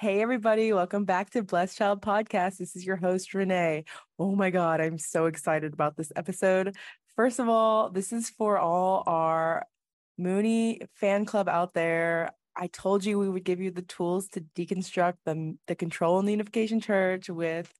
Hey, everybody, welcome back to Blessed Child Podcast. This is your host, Renee. Oh my God, I'm so excited about this episode. First of all, this is for all our Moonie fan club out there. I told you we would give you the tools to deconstruct the, the control and the unification church with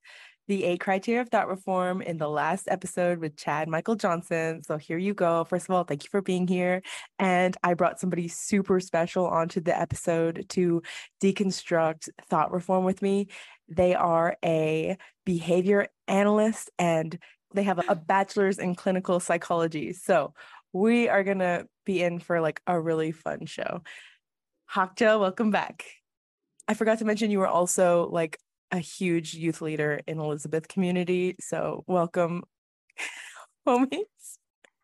the eight criteria of thought reform in the last episode with Chad Michael Johnson. So here you go. First of all, thank you for being here. And I brought somebody super special onto the episode to deconstruct thought reform with me. They are a behavior analyst and they have a bachelor's in clinical psychology. So we are going to be in for like a really fun show. Hakja, welcome back. I forgot to mention you were also like a huge youth leader in Elizabeth community. So welcome, homies.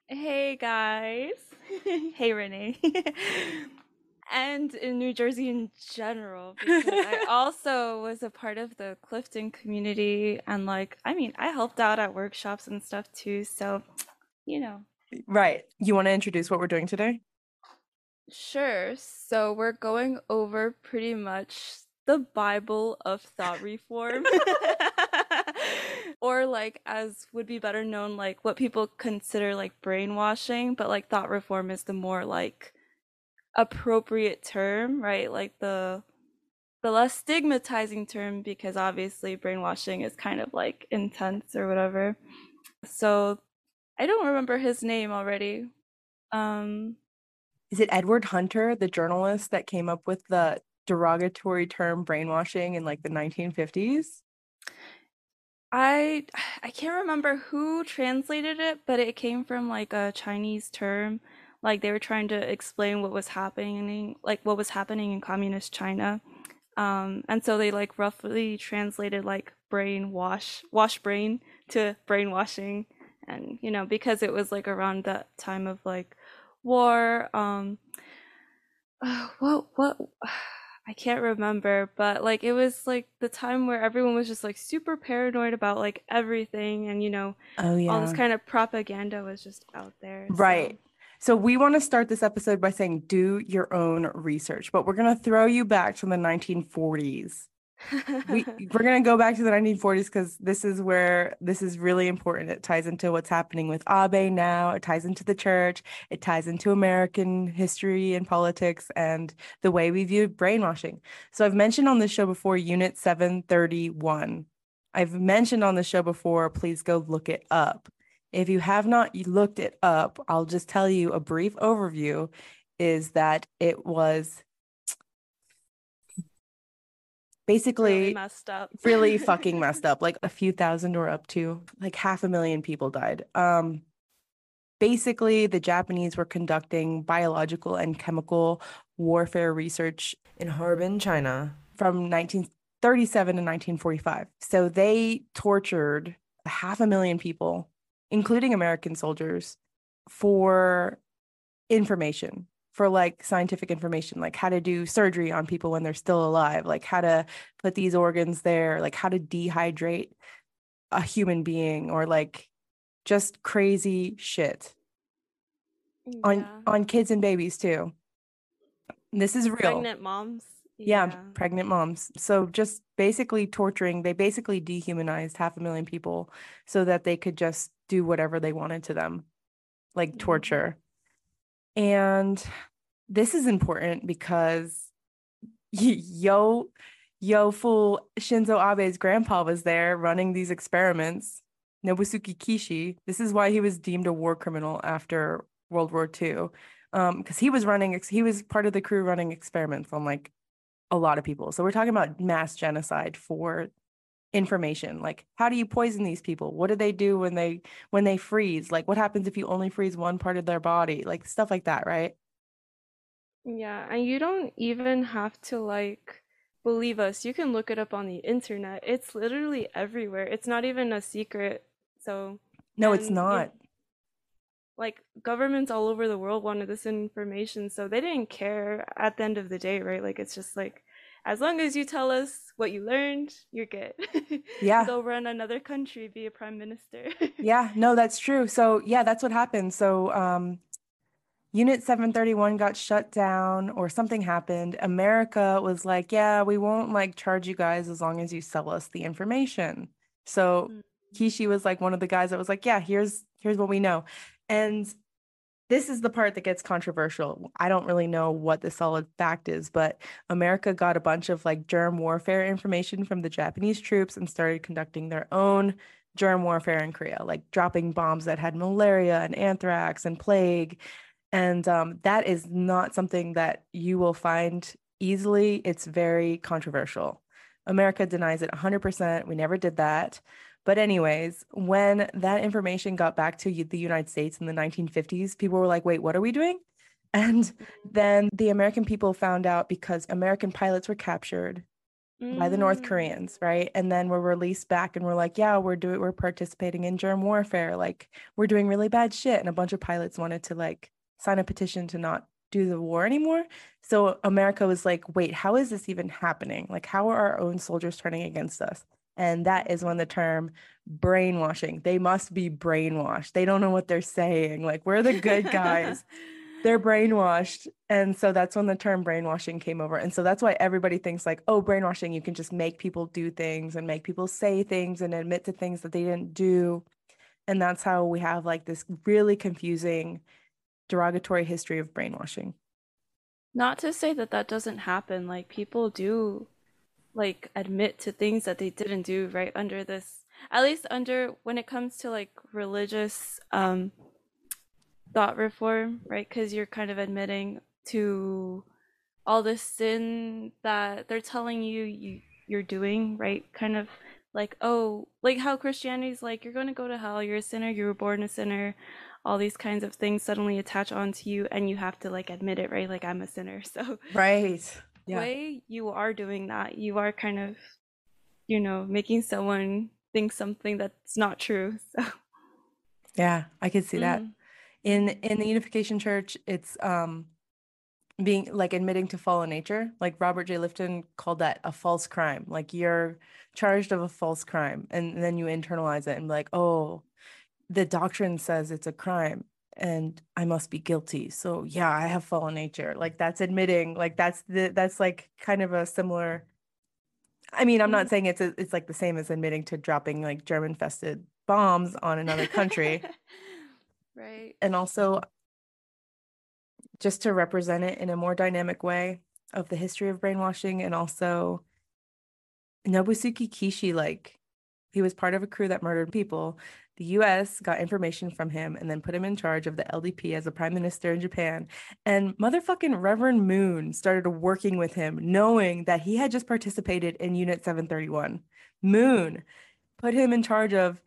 Hey guys. hey Renee. and in New Jersey in general, because I also was a part of the Clifton community and like I mean I helped out at workshops and stuff too. So you know. Right. You want to introduce what we're doing today? Sure. So we're going over pretty much the Bible of thought reform. or like as would be better known like what people consider like brainwashing, but like thought reform is the more like appropriate term, right? Like the the less stigmatizing term because obviously brainwashing is kind of like intense or whatever. So I don't remember his name already. Um is it Edward Hunter, the journalist that came up with the derogatory term brainwashing in like the 1950s? I I can't remember who translated it, but it came from like a Chinese term. Like they were trying to explain what was happening, like what was happening in communist China. Um, and so they like roughly translated like brain wash, wash brain to brainwashing. And, you know, because it was like around that time of like war, um, what, what, I can't remember, but like it was like the time where everyone was just like super paranoid about like everything and you know oh yeah all this kind of propaganda was just out there. Right. So. So we want to start this episode by saying do your own research, but we're going to throw you back to the 1940s we we're gonna go back to the 1940s because this is where this is really important. It ties into what's happening with Abe now. It ties into the church. It ties into American history and politics and the way we view brainwashing. So I've mentioned on the show before Unit 731. I've mentioned on the show before. Please go look it up. If you have not looked it up, I'll just tell you a brief overview. Is that it was basically really messed up. really fucking messed up like a few thousand or up to like half a million people died. Um basically the japanese were conducting biological and chemical warfare research in harbin china. from 1937 to 1945 so they tortured half a million people including american soldiers for information for like scientific information, like how to do surgery on people when they're still alive, like how to put these organs there, like how to dehydrate a human being or like just crazy shit yeah. on on kids and babies too. This is real. Pregnant moms. Yeah. yeah, pregnant moms. So just basically torturing, they basically dehumanized half a million people so that they could just do whatever they wanted to them, like mm-hmm. torture. And this is important because yo yo fool Shinzo Abe's grandpa was there running these experiments. Nobusuke Kishi. This is why he was deemed a war criminal after World War II. Um, because he was running he was part of the crew running experiments on like a lot of people. So we're talking about mass genocide for information like how do you poison these people? What do they do when they when they freeze? Like what happens if you only freeze one part of their body? Like stuff like that right? Yeah and you don't even have to like believe us. You can look it up on the internet. It's literally everywhere. It's not even a secret so no it's not. you, like governments all over the world wanted this information so they didn't care at the end of the day right? Like it's just like as long as you tell us what you learned, you're good. Yeah. Go run another country, be a prime minister. yeah, no, that's true. So yeah, that's what happened. So um Unit 731 got shut down or something happened. America was like, yeah, we won't like charge you guys as long as you sell us the information. So Mm. Kishi was like one of the guys that was like, yeah, here's here's what we know. And this is the part that gets controversial. I don't really know what the solid fact is, but America got a bunch of like germ warfare information from the Japanese troops and started conducting their own germ warfare in Korea, like dropping bombs that had malaria and anthrax and plague. And um, that is not something that you will find easily. It's very controversial. America denies it 100%. We never did that. But, anyways, when that information got back to the United States in the 1950s, people were like, wait, what are we doing? And then the American people found out because American pilots were captured by the North Mm. Koreans, right? And then were released back and we're like, yeah, we're doing we're participating in germ warfare. Like we're doing really bad shit. And a bunch of pilots wanted to like sign a petition to not do the war anymore. So America was like, wait, how is this even happening? Like, how are our own soldiers turning against us? And that is when the term brainwashing, they must be brainwashed. They don't know what they're saying. Like, we're the good guys they're brainwashed and so that's when the term brainwashing came over and so that's why everybody thinks like oh brainwashing you can just make people do things and make people say things and admit to things that they didn't do and that's how we have like this really confusing derogatory history of brainwashing Not to say that that doesn't happen. Like people do like admit to things that they didn't do right under this. At least under when it comes to like religious um thought reform, right? Because you're kind of admitting to all the sin that they're telling you you you're doing, right? Kind of like, oh, like how Christianity's like, you're going to go to hell, you're a sinner, you were born a sinner, all these kinds of things suddenly attach onto you, and you have to like admit it, right? Like, I'm a sinner. So, right yeah way you are doing that, you are kind of, you know, making someone think something that's not true. So, yeah i could see that Mhm. in in the unification church it's um being like admitting to fallen nature like robert j lifton called that a false crime like you're charged of a false crime and then you internalize it and be like oh the doctrine says it's a crime and i must be guilty so yeah i have fallen nature like that's admitting like that's the that's like kind of a similar i mean i'm not Mhm. saying it's a, it's like the same as admitting to dropping like germ infested bombs on another country right. and also just to represent it in a more dynamic way of the history of brainwashing and also Nobusuke Kishi like he was part of a crew that murdered people. The US got information from him and then put him in charge of the LDP as a prime minister in Japan. And motherfucking Reverend Moon started working with him, knowing that he had just participated in Unit 731. Moon put him in charge of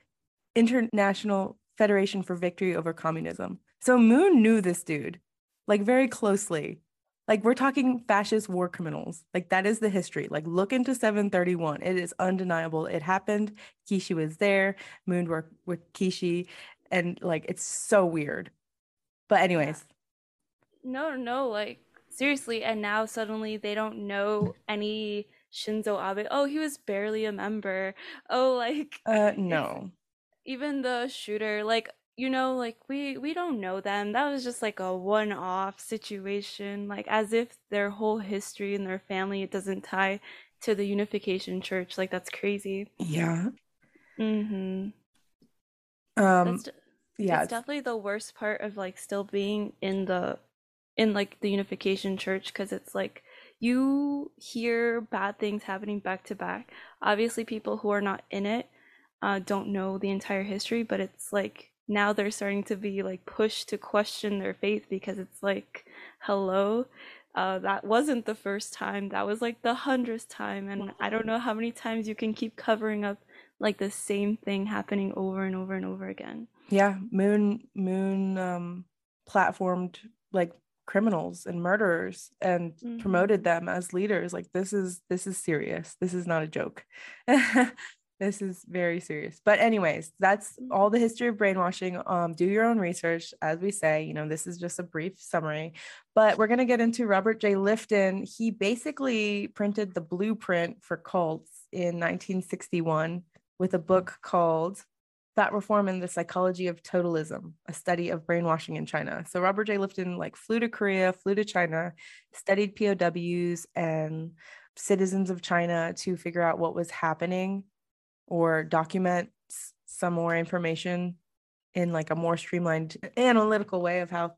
International Federation for Victory Over Communism. So Moon knew this dude like very closely. Like we're talking fascist war criminals. Like that is the history. Like look into 731. It is undeniable. It happened. Kishi was there. Moon worked with Kishi. And like it's so weird. But anyways, No, no, like seriously, and now suddenly they don't know any Shinzo Abe. Oh, he was barely a member. Oh, like uh no. even the shooter, like you know, like we we don't know them. That was just like a one-off situation, like as if their whole history and their family it doesn't tie to the Unification Church. Like that's crazy. Yeah. Mm-hmm. Um That's yeah. it's definitely the worst part of like still being in the in like the unification church because it's like you hear bad things happening back to back obviously people who are not in it uh, don't know the entire history but it's like now they're starting to be like pushed to question their faith because it's like hello uh, that wasn't the first time that was like the hundredth time and i don't know how many times you can keep covering up like the same thing happening over and over and over again Yeah, Moon Moon um platformed like criminals and murderers and promoted Mhm. them as leaders. Like this is this is serious. This is not a joke. This is very serious. But anyways, that's all the history of brainwashing. Um do your own research as we say, you know, this is just a brief summary. But we're going to get into Robert J. Lifton. He basically printed the blueprint for cults in 1961 with a book called Thought Reform and the Psychology of Totalism, a study of brainwashing in China. So Robert J. Lifton like flew to Korea, flew to China, studied POWs and citizens of China to figure out what was happening or document some more information in like a more streamlined analytical way of how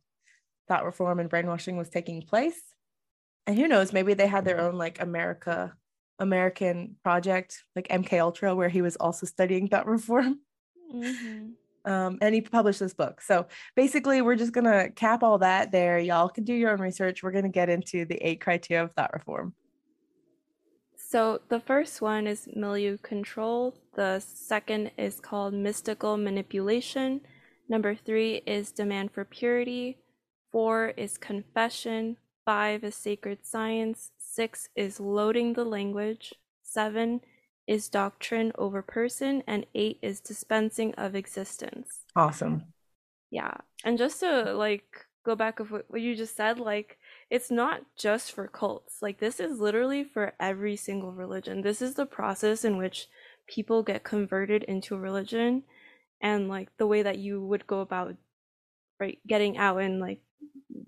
thought reform and brainwashing was taking place. And who knows, maybe they had their own like America American project like MK Ultra where he was also studying thought reform. Mm-hmm. Um, and he published this book. So basically, we're just gonna cap all that there. Y'all can do your own research. We're gonna get into the eight criteria of thought reform. So the first one is milieu control. The second is called mystical manipulation. Number three is demand for purity. Four is confession. Five is sacred science. Six is loading the language. Seven is doctrine over person. And eight is dispensing of existence. Awesome. Yeah. And just to like go back of what, what you just said, like it's not just for cults. Like this is literally for every single religion. This is the process in which people get converted into a religion and like the way that you would go about right getting out and like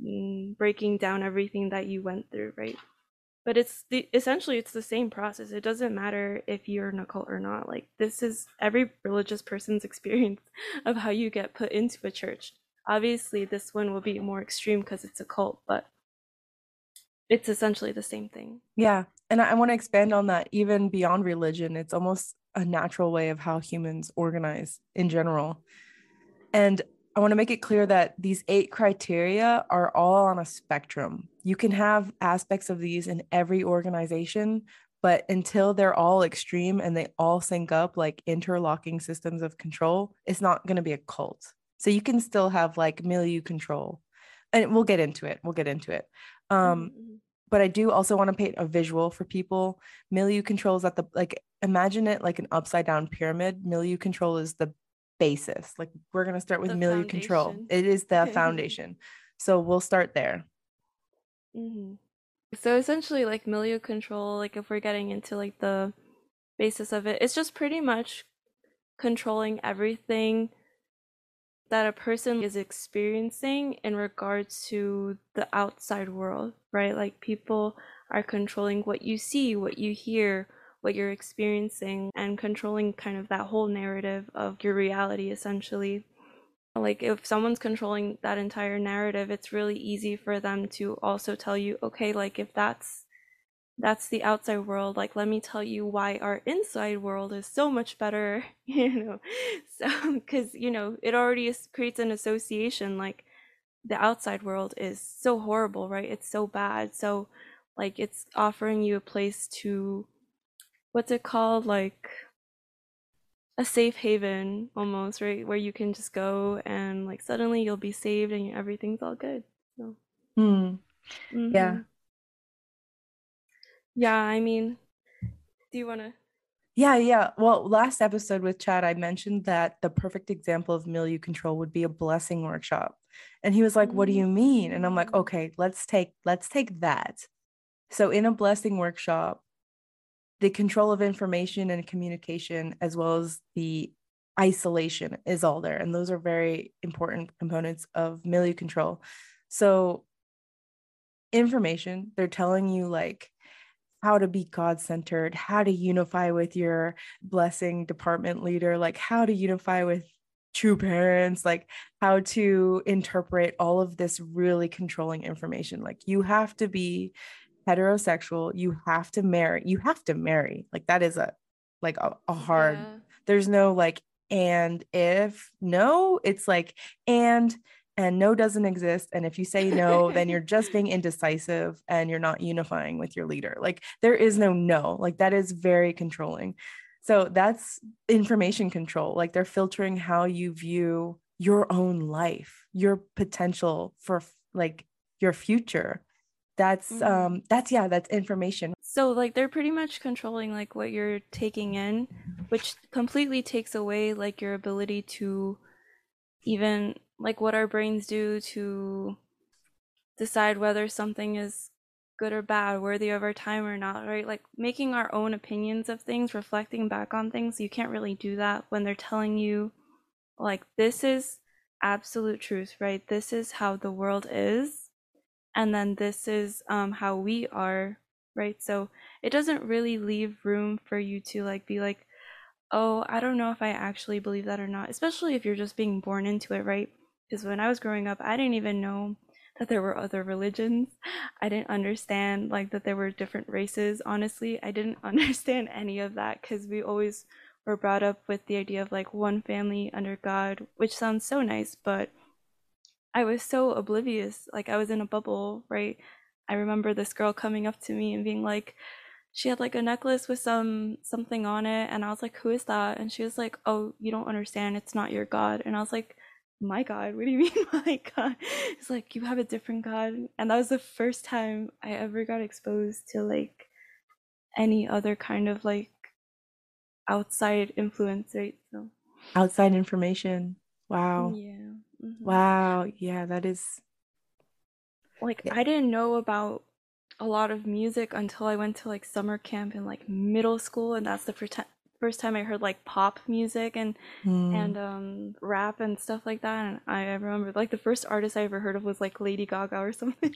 mm, breaking down everything that you went through, right? But it's the essentially it's the same process. It doesn't matter if you're in a cult or not. Like this is every religious person's experience of how you get put into a church. Obviously, this one will be more extreme because it's a cult, but it's essentially the same thing. Yeah. And I, I want to expand on that even beyond religion. It's almost a natural way of how humans organize in general. And I want to make it clear that these eight criteria are all on a spectrum. You can have aspects of these in every organization, but until they're all extreme and they all sync up like interlocking systems of control, it's not going to be a cult. So you can still have like milieu control. And we'll get into it. We'll get into it. Um, mm-hmm. But I do also want to paint a visual for people. Milieu control is at the like imagine it like an upside down pyramid. Milieu control is the basis. Like we're gonna start with the milieu foundation. control. It is the foundation. So we'll start there. Mm-hmm. So essentially, like milieu control, like if we're getting into like the basis of it, it's just pretty much controlling everything that a person is experiencing in regards to the outside world, right? Like people are controlling what you see, what you hear, what you're experiencing, and controlling kind of that whole narrative of your reality essentially. Like if someone's controlling that entire narrative, it's really easy for them to also tell you, okay, like if that's that's the outside world like let me tell you why our inside world is so much better you know? So because you know it already is, creates an association like the outside world is so horrible right? It's so bad. So like it's offering you a place to what's it called? Like a safe haven almost right? Where you can just go and like suddenly you'll be saved and everything's all good so. Mm. mm-hmm. yeah yeah, I mean, do you want to? Yeah, yeah. Well, last episode with Chad, I mentioned that the perfect example of milieu control would be a blessing workshop. And he was like, "What do you mean?" And I'm like, mm. "Okay, let's take let's take that." So in a blessing workshop, the control of information and communication as well as the isolation is all there and those are very important components of milieu control. So information, they're telling you like how to be God centered, how to unify with your blessing department leader, like how to unify with true parents, like how to interpret all of this really controlling information. Like you have to be heterosexual, you have to marry, you have to marry. Like that is a like a, a hard, yeah. there's no like and if no, it's like and and no doesn't exist and if you say no then you're just being indecisive and you're not unifying with your leader. Like there is no no like that is very controlling. So that's information control like they're filtering how you view your own life your potential for like your future. That's mm-hmm. um that's yeah that's information. So like they're pretty much controlling like what you're taking in which completely takes away like your ability to even like what our brains do to decide whether something is good or bad, worthy of our time or not, right? Like making our own opinions of things, reflecting back on things. You can't really do that when they're telling you like this is absolute truth, right? This is how the world is, and then this is um, how we are, right? So it doesn't really leave room for you to like be like, oh, I don't know if I actually believe that or not, especially if you're just being born into it, right? Because when I was growing up, I didn't even know that there were other religions. I didn't understand like that there were different races. Honestly, I didn't understand any of that because we always were brought up with the idea of like one family under God, which sounds so nice, but I was so oblivious. Like I was in a bubble, right? I remember this girl coming up to me and being like, she had like a necklace with some something on it, and I was like, "Who is that?" And she was like, "Oh, you don't understand. It's not your God." And I was like, "My God? What do you mean, my God?" It's like you have a different God, and that was the first time I ever got exposed to like any other kind of like outside influence, right? So outside information. Wow. yeah. hmm Wow. Yeah, that is Like yeah. I didn't know about a lot of music until I went to like summer camp in like middle school, and that's the ti- first time I heard like pop music and Hmm. and um rap and stuff like that. And I, I remember like the first artist I ever heard of was like Lady Gaga or something.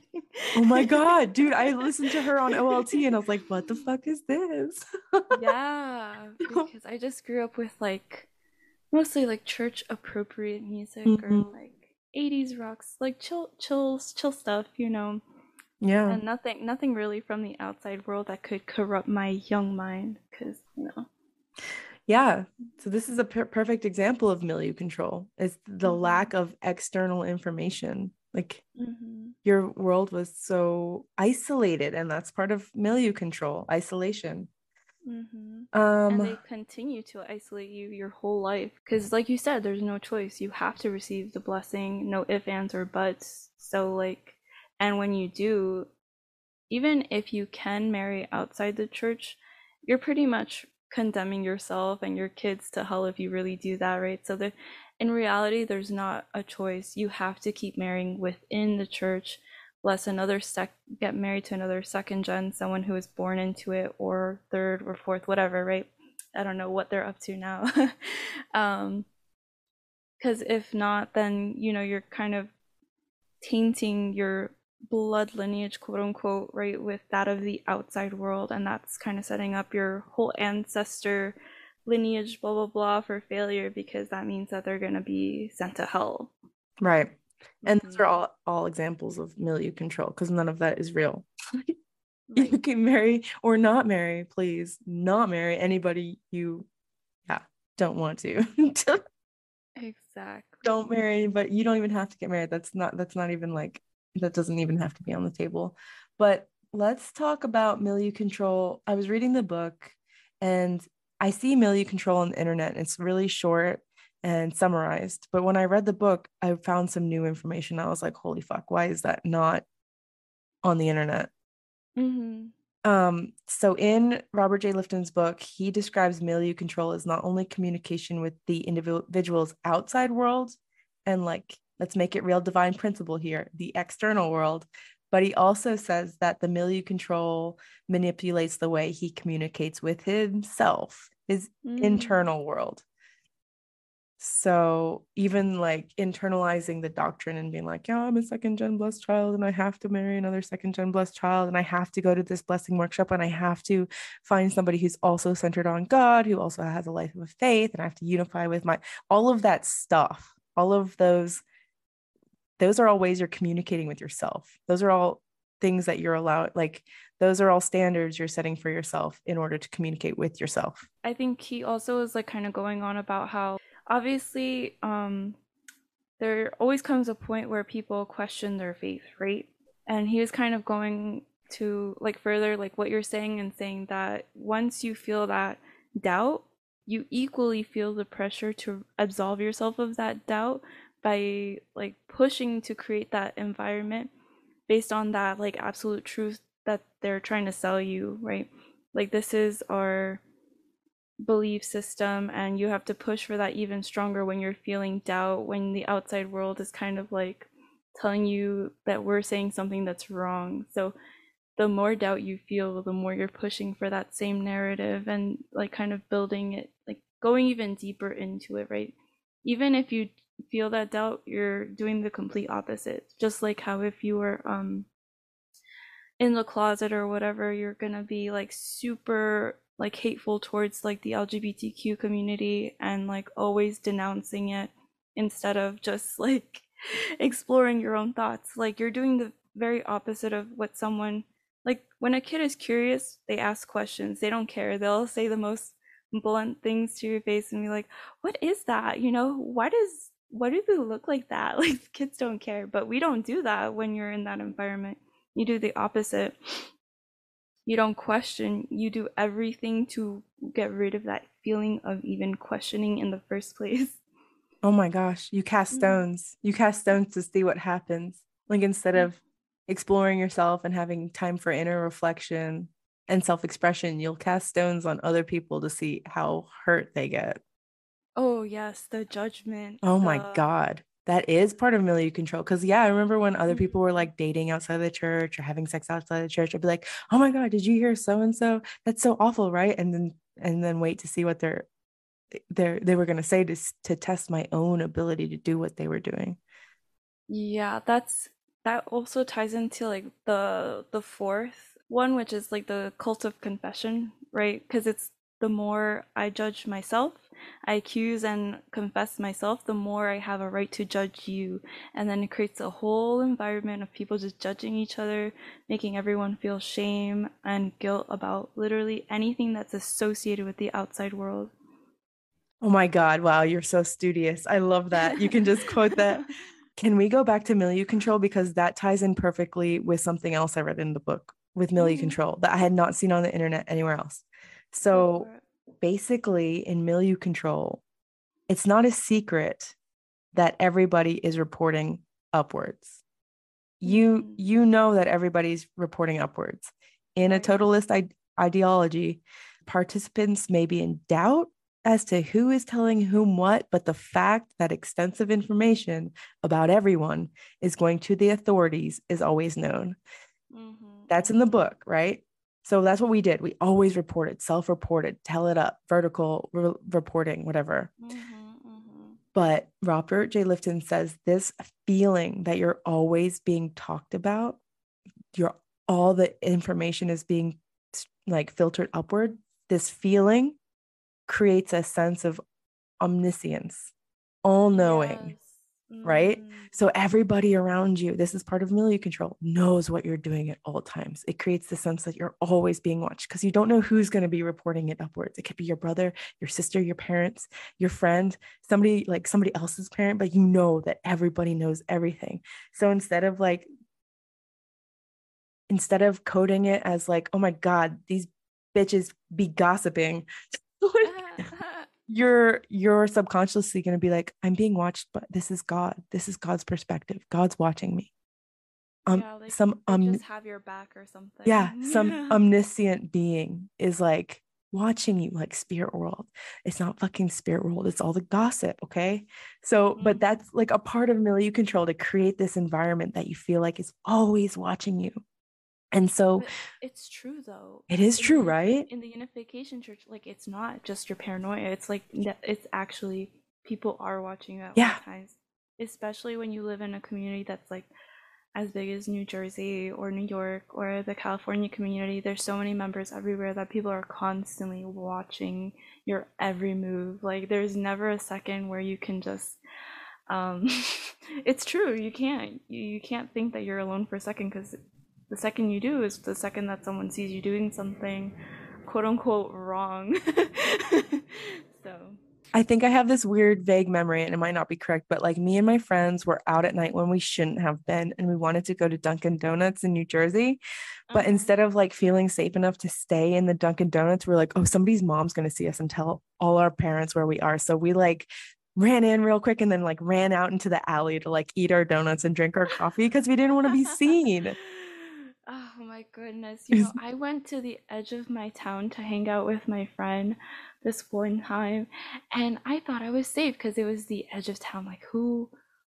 Oh my God, dude, I listened to her on OLT and I was like, what the fuck is this? Yeah, because I just grew up with like mostly like church appropriate music or Mhm. like 80s rocks, like chill chill chill stuff, you know. Yeah. And nothing nothing really from the outside world that could corrupt my young mind cuz you know. Yeah. So this is a per- perfect example of milieu control. Is the Mhm. lack of external information. Like Mhm. your world was so isolated and that's part of milieu control, isolation. Mhm. And they Um continue to isolate you your whole life cuz like you said there's no choice. You have to receive the blessing, no ifs ands or buts. So like and when you do, even if you can marry outside the church, you're pretty much condemning yourself and your kids to hell if you really do that, right? So the in reality, there's not a choice. You have to keep marrying within the church, lest another sec get married to another second gen, someone who was born into it, or third or fourth, whatever, right? I don't know what they're up to now. um, because if not, then you know you're kind of tainting your blood lineage, quote unquote, right, with that of the outside world. And that's kind of setting up your whole ancestor lineage, blah, blah, blah, for failure because that means that they're going to be sent to hell. right. And those are Mhm. all all examples of milieu control because none of that is real. You can marry or not marry, please. Not marry anybody you yeah, don't want to. Exactly. don't marry, but you don't even have to get married. That's not that's not even like that doesn't even have to be on the table. But let's talk about milieu control. I was reading the book and I see milieu control on the internet. It's really short and summarized. But when I read the book, I found some new information. I was like, holy fuck, why is that not on the internet? Mm-hmm. Um, so in Robert J. Lifton's book, he describes milieu control as not only communication with the individual's outside world and like, let's make it real divine principle here, the external world, but he also says that the milieu control manipulates the way he communicates with himself, his Mm. internal world. So even like internalizing the doctrine and being like, yeah, I'm a second gen blessed child and I have to marry another second gen blessed child and I have to go to this blessing workshop and I have to find somebody who's also centered on God, who also has a life of faith and I have to unify with my all of that stuff. All of those those are all ways you're communicating with yourself. Those are all things that you're allowed like those are all standards you're setting for yourself in order to communicate with yourself. I think he also is like kind of going on about how obviously um there always comes a point where people question their faith, right? And he was kind of going to like further like what you're saying and saying that once you feel that doubt, you equally feel the pressure to absolve yourself of that doubt by like pushing to create that environment based on that like absolute truth that they're trying to sell you, right? Like this is our belief system and you have to push for that even stronger when you're feeling doubt when the outside world is kind of like telling you that we're saying something that's wrong so the more doubt you feel the more you're pushing for that same narrative and like kind of building it like going even deeper into it right even if you feel that doubt, you're doing the complete opposite. Just like how if you were um in the closet or whatever, you're gonna be like super like hateful towards like the LGBTQ community and like always denouncing it instead of just like exploring your own thoughts. Like you're doing the very opposite of what someone like when a kid is curious, they ask questions. They don't care. They'll say the most blunt things to your face and be like, "What is that? You know, why does why do they look like that?" Like kids don't care, but we don't do that when you're in that environment. You do the opposite. You don't question. You do everything to get rid of that feeling of even questioning in the first place. Oh my gosh, you cast Mm. stones. You cast stones to see what happens. Like instead of exploring yourself and having time for inner reflection and self-expression, you'll cast stones on other people to see how hurt they get. Oh yes, the judgment. Oh my God. That is part of milieu control. Cause yeah, I remember when other mm-hmm. people were like dating outside of the church or having sex outside the church, I'd be like, oh my God, did you hear so and so? That's so awful, right? And then and then wait to see what they're eh, they're they were gonna say to to test my own ability to do what they were doing. Yeah, that's that also ties into like the the fourth one, which is like the cult of confession, right? Because it's the more I judge myself, I accuse and confess myself, the more I have a right to judge you. And then it creates a whole environment of people just judging each other, making everyone feel shame and guilt about literally anything that's associated with the outside world. Oh my God, wow, you're so studious. I love that. You can just quote that. Can we go back to milieu control? Because that ties in perfectly with something else I read in the book with milieu Mhm. control that I had not seen on the internet anywhere else. So. Basically, in milieu control, it's not a secret that everybody is reporting upwards. You Mhm. you know that everybody's reporting upwards. In a totalist I- ideology, participants may be in doubt as to who is telling whom what, but the fact that extensive information about everyone is going to the authorities is always known. Mhm, That's in the book, right? So that's what we did. We always reported, self reported, tell it up, vertical re- reporting, whatever. Mhm, mhm. But Robert J. Lifton says this feeling that you're always being talked about, you're all the information is being like filtered upward. This feeling creates a sense of omniscience, all knowing, Yes. Right? Mhm. So everybody around you, this is part of milieu control, knows what you're doing at all times. It creates the sense that you're always being watched because you don't know who's going to be reporting it upwards. It could be your brother, your sister, your parents, your friend, somebody like somebody else's parent, but you know that everybody knows everything. So instead of like, instead of coding it as like, oh my God, these bitches be gossiping. you're you're subconsciously going to be like i'm being watched but this is god. This is god's perspective. God's watching me. Um yeah, like some um just have your back or something. yeah some omniscient being is like watching you like spirit world. It's not fucking spirit world. It's all the gossip okay? So but Mhm. that's like a part of milieu control to create this environment that you feel like is always watching you and so But it's true though. it is In true unifi- right In the unification church, like it's not just your paranoia. It's like it's actually people are watching you at Yeah. all times. Especially when you live in a community that's like as big as New Jersey or New York or the California community. There's so many members everywhere that people are constantly watching your every move. Like there's never a second where you can just um it's true you can't you, you can't think that you're alone for a second because the second you do is the second that someone sees you doing something quote unquote wrong so I think I have this weird, vague memory, and it might not be correct, but like me and my friends were out at night when we shouldn't have been, and we wanted to go to Dunkin' Donuts in New Jersey. But uh-huh. instead of like feeling safe enough to stay in the Dunkin' Donuts, we're like, oh, somebody's mom's going to see us and tell all our parents where we are. So we like ran in real quick and then like ran out into the alley to like eat our donuts and drink our coffee because we didn't want to be seen. My goodness you know i went to the edge of my town to hang out with my friend this one time and i thought i was safe because it was the edge of town like who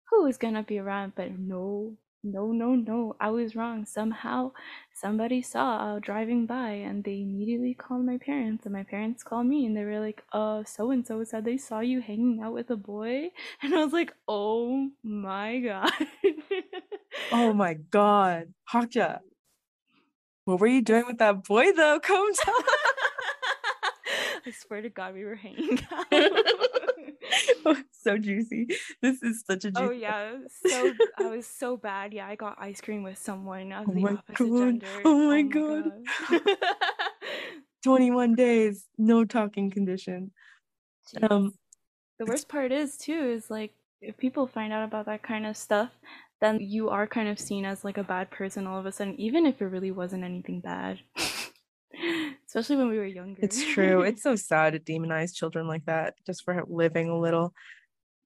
who is gonna be around but no no, no, no, I was wrong. Somehow somebody saw driving by and they immediately called my parents and my parents called me and they were like, uh, so and so said they saw you hanging out with a boy. And I was like, oh my god. oh my god. Hakja. What were you doing with that boy though? Come tell I swear to God, we were hanging out. so juicy. This is such a juicy. Oh yeah, so I was so bad. Yeah, I got ice cream with someone of Oh the my opposite God. gender. Oh my God. God. 21 days, no talking condition. Um, the worst part is too is like if people find out about that kind of stuff, then you are kind of seen as like a bad person all of a sudden, even if it really wasn't anything bad. Especially when we were younger. It's true. It's so sad to demonize children like that just for living a little.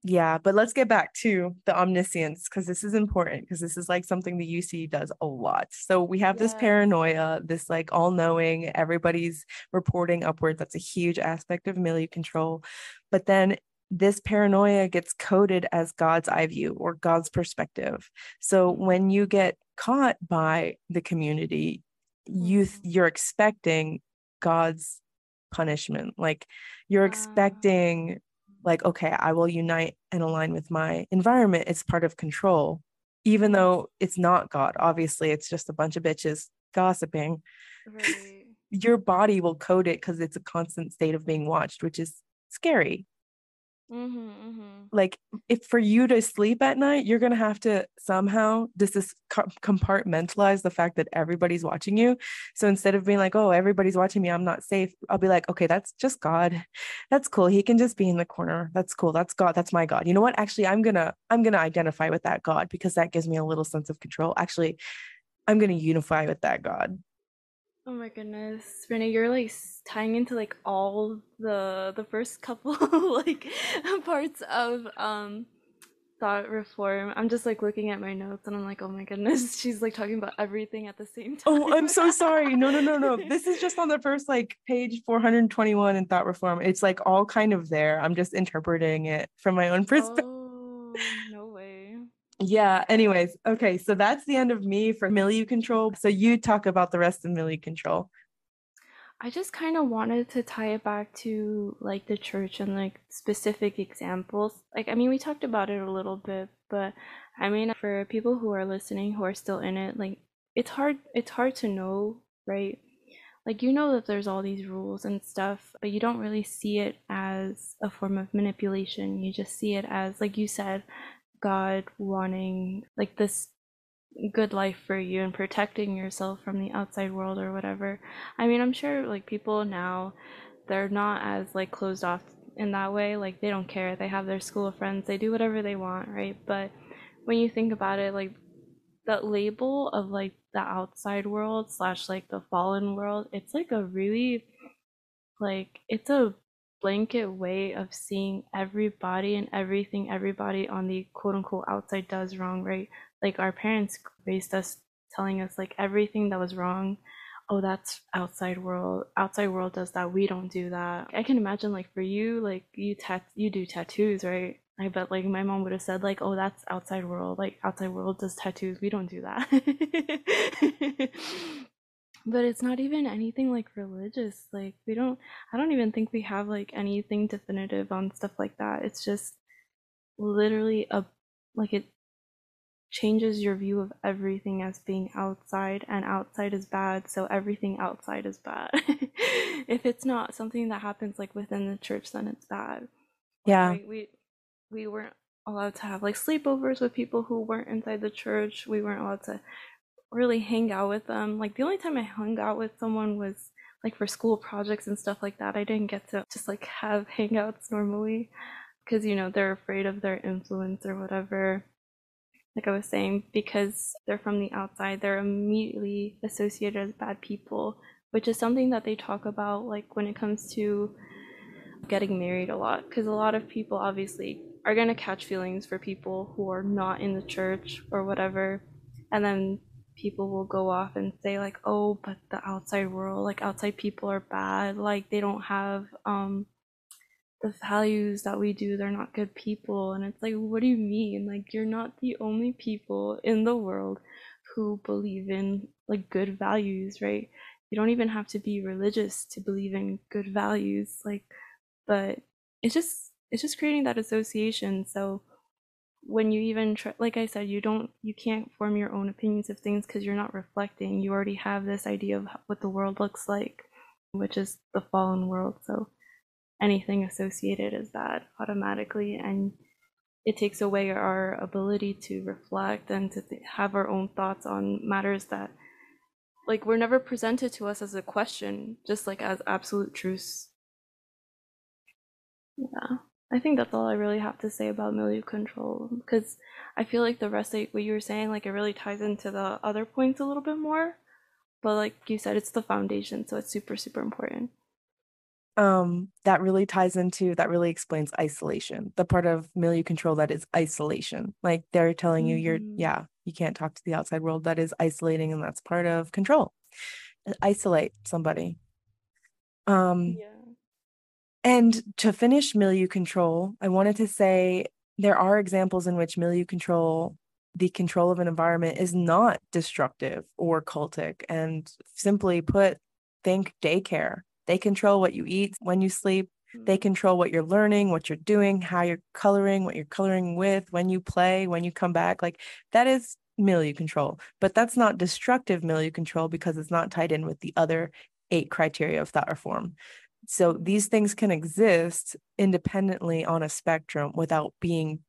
Yeah, but let's get back to the omniscience because this is important because this is like something the UC does a lot. So we have this paranoia, this like all knowing, everybody's reporting upward. That's a huge aspect of milieu control. But then this paranoia gets coded as God's eye view or God's perspective. So when you get caught by the community, you Mhm. you're expecting God's punishment. Like you're Ah. expecting like okay, I will unite and align with my environment. It's part of control. Even though it's not God, obviously it's just a bunch of bitches gossiping. Right. Your body will code it because it's a constant state of being watched, which is scary Mm-hmm, mm-hmm. like if for you to sleep at night you're going to have to somehow is compartmentalize the fact that everybody's watching you. So instead of being like oh everybody's watching me i'm not safe i'll be like okay that's just god. That's cool. He can just be in the corner. That's cool. That's god. That's my god. You know what? Actually i'm going to i'm going to identify with that god because that gives me a little sense of control. Actually i'm going to unify with that god Oh my goodness, Renee, you're like tying into like all the the first couple like parts of um thought reform. I'm just like looking at my notes and I'm like, oh my goodness, she's like talking about everything at the same time. Oh, I'm so sorry. No, no, no, no. This is just on the first like page 421 in Thought Reform. It's like all kind of there. I'm just interpreting it from my own perspective. Oh. Yeah. Anyways, okay. So that's the end of me for milieu control. So you talk about the rest of milieu control. I just kind of wanted to tie it back to like the church and like specific examples. Like, I mean, we talked about it a little bit, but I mean, for people who are listening who are still in it, like, it's hard. It's hard to know, right? Like, you know that there's all these rules and stuff, but you don't really see it as a form of manipulation. You just see it as, like you said, God wanting like this good life for you and protecting yourself from the outside world or whatever. I mean, I'm sure like people now they're not as like closed off in that way. Like they don't care. They have their school friends. They do whatever they want, right? But when you think about it, like that label of like the outside world slash like the fallen world, it's like a really like it's a blanket way of seeing everybody and everything everybody on the quote unquote outside does wrong, right? Like our parents raised us telling us like everything that was wrong. Oh, that's outside world. Outside world does that. We don't do that. I can imagine like for you, like you tat you do tattoos, right? I bet like my mom would have said like, oh, that's outside world. Like outside world does tattoos. We don't do that. but it's not even anything like religious. Like we don't. I don't even think we have like anything definitive on stuff like that. It's just literally a like it changes your view of everything as being outside and outside is bad so everything outside is bad if it's not something that happens like within the church then it's bad Yeah. right we we weren't allowed to have like sleepovers with people who weren't inside the church we weren't allowed to really hang out with them like the only time i hung out with someone was like for school projects and stuff like that i didn't get to just like have hangouts normally because you know they're afraid of their influence or whatever like I was saying, because they're from the outside, they're immediately associated as bad people, which is something that they talk about, like when it comes to getting married a lot. Because a lot of people obviously are going to catch feelings for people who are not in the church or whatever. And then people will go off and say, like, oh, but the outside world, like outside people are bad. Like they don't have, um, the values that we do, they're not good people. And it's like, what do you mean? Like, you're not the only people in the world who believe in like good values, right? You don't even have to be religious to believe in good values. Like, but it's just, it's just creating that association. So, when you even try, like I said, you don't, you can't form your own opinions of things because you're not reflecting. You already have this idea of what the world looks like, which is the fallen world. So anything associated is that automatically, and it takes away our ability to reflect and to th- have our own thoughts on matters that, like, were never presented to us as a question, just like as absolute truths. Yeah. I think that's all I really have to say about milieu control because I feel like the rest of what you were saying, like it really ties into the other points a little bit more. But like you said, it's the foundation, so it's super, super important. Um, that really ties into that really explains isolation, the part of milieu control that is isolation. Like they're telling you you're Mhm. yeah, you can't talk to the outside world. That is isolating, and that's part of control. Isolate somebody. Um, Yeah. And to finish milieu control, I wanted to say there are examples in which milieu control, the control of an environment, is not destructive or cultic. And simply put, think daycare. They control what you eat when you sleep. They Mm. control what you're learning, what you're doing, how you're coloring, what you're coloring with, when you play, when you come back. Like that is milieu control. But that's not destructive milieu control because it's not tied in with the other eight criteria of thought reform. So these things can exist independently on a spectrum without being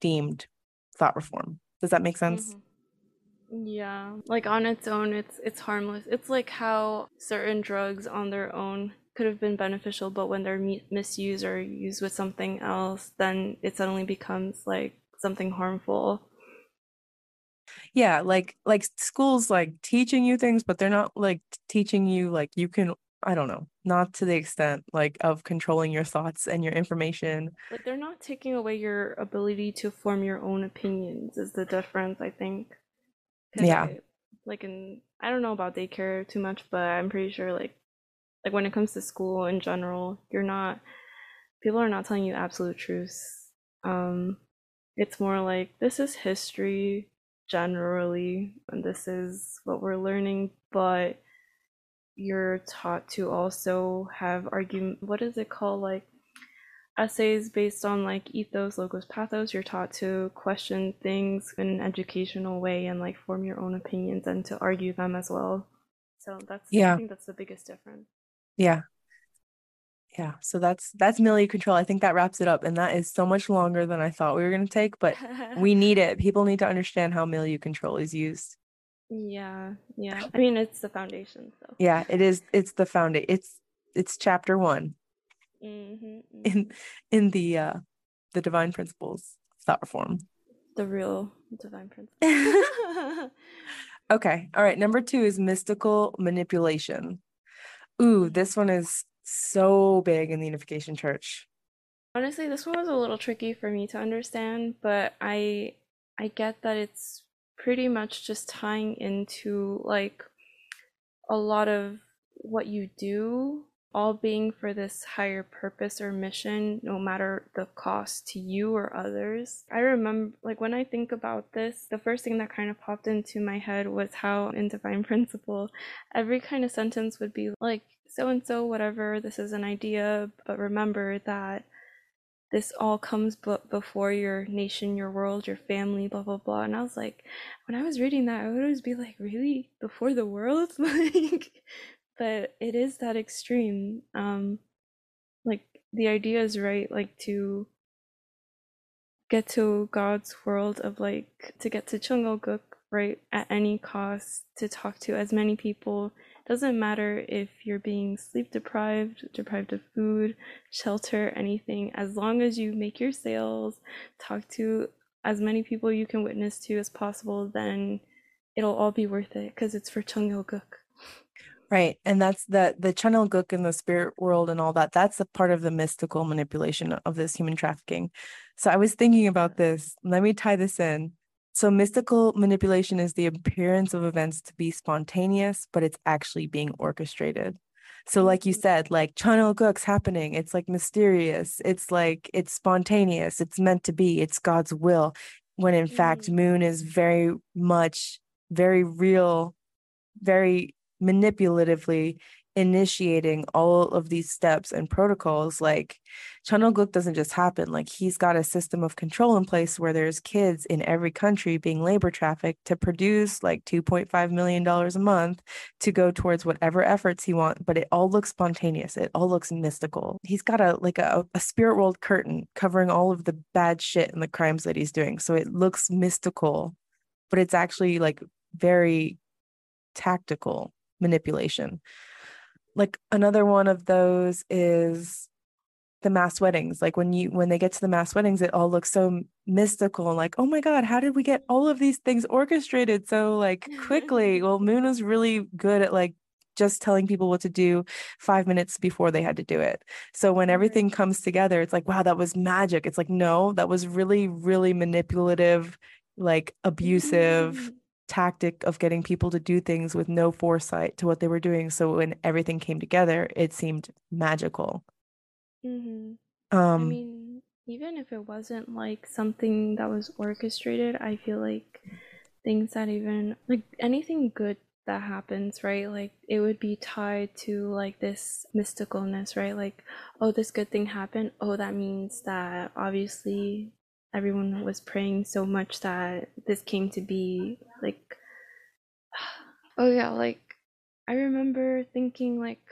deemed thought reform. Does that make sense? Mhm. Yeah, like on its own, it's it's harmless. It's like how certain drugs on their own could have been beneficial, but when they're mi- misused or used with something else, then it suddenly becomes like something harmful. Yeah, like like schools like teaching you things, but they're not like teaching you like you can I don't know, not to the extent like of controlling your thoughts and your information. Like they're not taking away your ability to form your own opinions is the difference, I think. Yeah. I like in I don't know about daycare too much, but I'm pretty sure like like when it comes to school in general, you're not people are not telling you absolute truths. Um it's more like this is history generally and this is what we're learning, but you're taught to also have argument what is it called like essays based on like ethos, logos, pathos. You're taught to question things in an educational way and like form your own opinions and to argue them as well. So that's yeah I think that's the biggest difference. Yeah. Yeah. So that's that's milieu control. I think that wraps it up. And that is so much longer than I thought we were gonna take, but we need it. People need to understand how milieu control is used. Yeah, yeah. I mean, it's the foundation, so. Yeah, it is it's the foundation. It's it's chapter one hmm in in the uh the divine principles thought reform. The real divine principle. Okay. All right. Number two is mystical manipulation. Ooh, this one is so big in the Unification Church. Honestly, this one was a little tricky for me to understand, but I I get that it's pretty much just tying into like a lot of what you do all being for this higher purpose or mission no matter the cost to you or others. I remember like when I think about this, the first thing that kind of popped into my head was how in divine principle every kind of sentence would be like so and so whatever this is an idea but remember that this all comes but before your nation, your world, your family, blah blah blah. And I was like, when I was reading that, I would always be like, really before the world, like, but it is that extreme. Um, like the idea is right, like to get to God's world of like to get to Chungoguk, right, at any cost, to talk to as many people. Doesn't matter if you're being sleep deprived, deprived of food, shelter, anything, as long as you make your sales, talk to as many people you can witness to as possible, then it'll all be worth it because it's for Chungoguk. Right. And that's the the gook in the spirit world and all that. That's a part of the mystical manipulation of this human trafficking. So I was thinking about this. Let me tie this in. So mystical manipulation is the appearance of events to be spontaneous, but it's actually being orchestrated. So, like you Mhm. said, like Cheonilguk's happening. It's like mysterious. It's like it's spontaneous. It's meant to be. It's God's will. When in fact, Mhm. Moon is very much, very real, very manipulatively initiating all of these steps and protocols like Chanoguk doesn't just happen. Like he's got a system of control in place where there's kids in every country being labor trafficked to produce like 2.5 million dollars a month to go towards whatever efforts he wants but it all looks spontaneous. It all looks mystical. He's got a like a, a spirit world curtain covering all of the bad shit and the crimes that he's doing. So it looks mystical but it's actually like very tactical manipulation. Like another one of those is the mass weddings. Like when you when they get to the mass weddings, it all looks so mystical and like, oh my God, how did we get all of these things orchestrated so like quickly? well, Moon was really good at like just telling people what to do five minutes before they had to do it. So when everything comes together, it's like, wow, that was magic. It's like, no, that was really, really manipulative, like abusive Mhm. Tactic of getting people to do things with no foresight to what they were doing. So when everything came together, it seemed magical. Mhm. Um, I mean, even if it wasn't like something that was orchestrated, I feel like things that even like anything good that happens, right? Like it would be tied to like this mysticalness, right? Like, oh, this good thing happened. Oh, that means that obviously everyone was praying so much that this came to be. Like, oh yeah, like I remember thinking like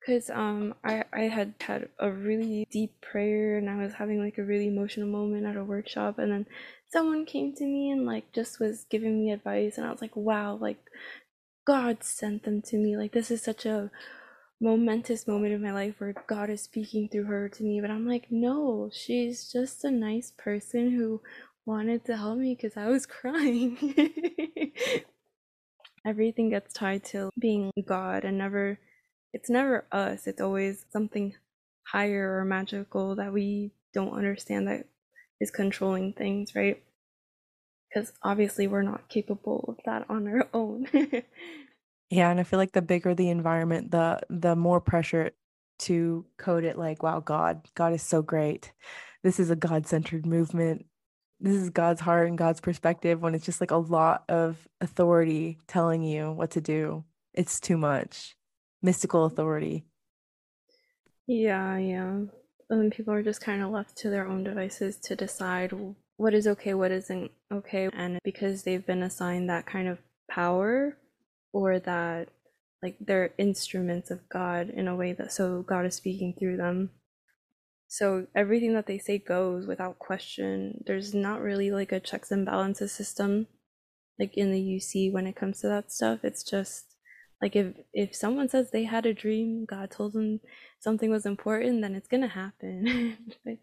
because um I, I had had a really deep prayer and I was having like a really emotional moment at a workshop and then someone came to me and like just was giving me advice and I was like wow like God sent them to me like this is such a momentous moment in my life where God is speaking through her to me but I'm like no she's just a nice person who wanted to help me because I was crying. Everything gets tied to being God and never it's never us. It's always something higher or magical that we don't understand that is controlling things right? Because obviously we're not capable of that on our own yeah, and I feel like the bigger the environment, the the more pressure to code it like, wow, God, God is so great. This is a God-centered movement. This is God's heart and God's perspective when it's just like a lot of authority telling you what to do. It's too much. Mystical authority. yeah yeah and people are just kind of left to their own devices to decide what is okay what isn't okay and because they've been assigned that kind of power or that like they're instruments of God in a way that so God is speaking through them. So everything that they say goes without question. There's not really like a checks and balances system like in the UC when it comes to that stuff. It's just like if if someone says they had a dream, God told them something was important, then it's gonna happen. but,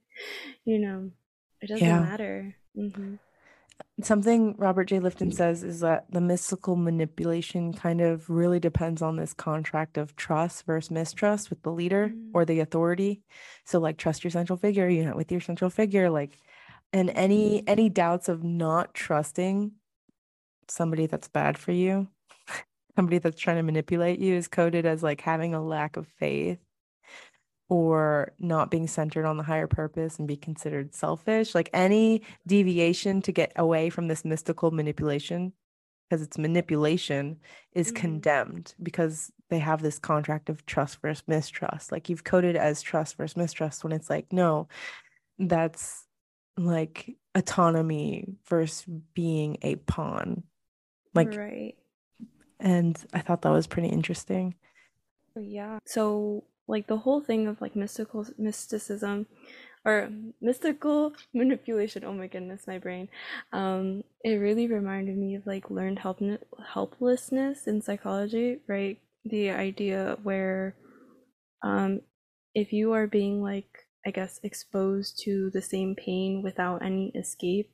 you know, it doesn't Yeah. matter. hmm Something Robert J. Lifton says is that the mystical manipulation kind of really depends on this contract of trust versus mistrust with the leader or the mm. authority. So like trust your central figure, you know, with your central figure, like and any any doubts of not trusting somebody that's bad for you, somebody that's trying to manipulate you is coded as like having a lack of faith or not being centered on the higher purpose and be considered selfish. Like any deviation to get away from this mystical manipulation, because it's manipulation, is Mhm. condemned because they have this contract of trust versus mistrust. Like you've coded as trust versus mistrust when it's like, no, that's like autonomy versus being a pawn. Like, right. and I thought that was pretty interesting. Yeah. So like the whole thing of like mystical mysticism or mystical manipulation, oh my goodness, my brain. Um, it really reminded me of like learned help helplessness in psychology, right? The idea where um if you are being like I guess exposed to the same pain without any escape,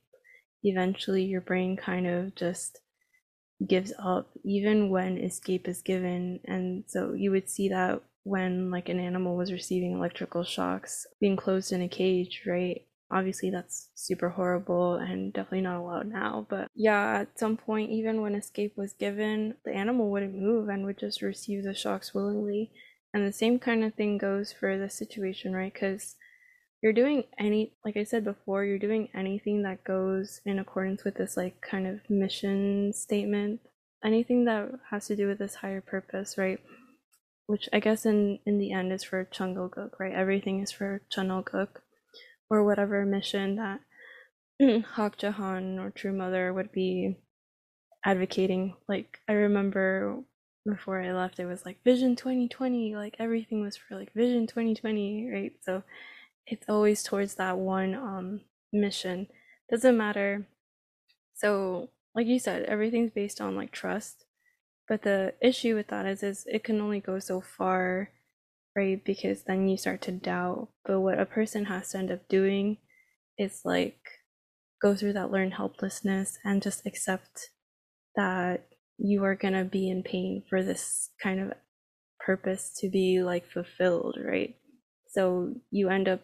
eventually your brain kind of just gives up even when escape is given and so you would see that when like an animal was receiving electrical shocks being closed in a cage right obviously that's super horrible and definitely not allowed now but yeah at some point even when escape was given the animal wouldn't move and would just receive the shocks willingly And the same kind of thing goes for the situation, right? Because you're doing any, like I said before, you're doing anything that goes in accordance with this, like, kind of mission statement, anything that has to do with this higher purpose, right? Which I guess in, in the end is for Chungoguk, right? Everything is for Chunoguk or whatever mission that Hak Ja Han or True Mother would be advocating. Like, I remember before I left, it was like Vision 2020, like everything was for like Vision 2020, right? So it's always towards that one um mission. Doesn't matter. So, like you said, everything's based on like trust. But the issue with that is is it can only go so far, right? Because then you start to doubt. But what a person has to end up doing is like go through that learned helplessness and just accept that you are going to be in pain for this kind of purpose to be like fulfilled, right? So you end up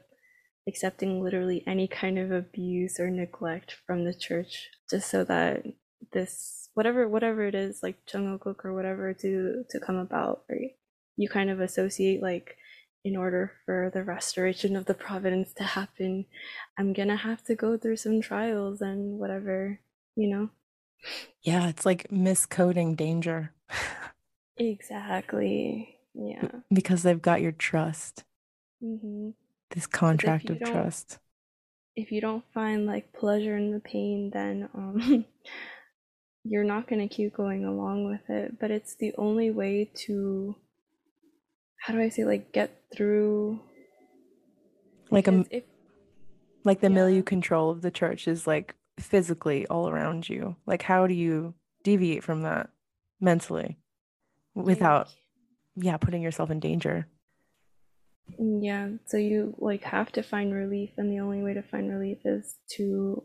accepting literally any kind of abuse or neglect from the church just so that this whatever whatever it is like Cheonilguk or whatever to to come about right? You kind of associate like in order for the restoration of the providence to happen i'm gonna have to go through some trials and whatever you know? Yeah, it's like miscoding danger. Exactly. Yeah. because they've got your trust, mm-hmm. this contract of trust. if you don't find like pleasure in the pain then um you're not going to keep going along with it but it's the only way to how do i say like get through Like a if like the milieu control of the church is like physically all around you. Like how do you deviate from that mentally like without yeah, putting yourself in danger? yeah so you like have to find relief and the only way to find relief is to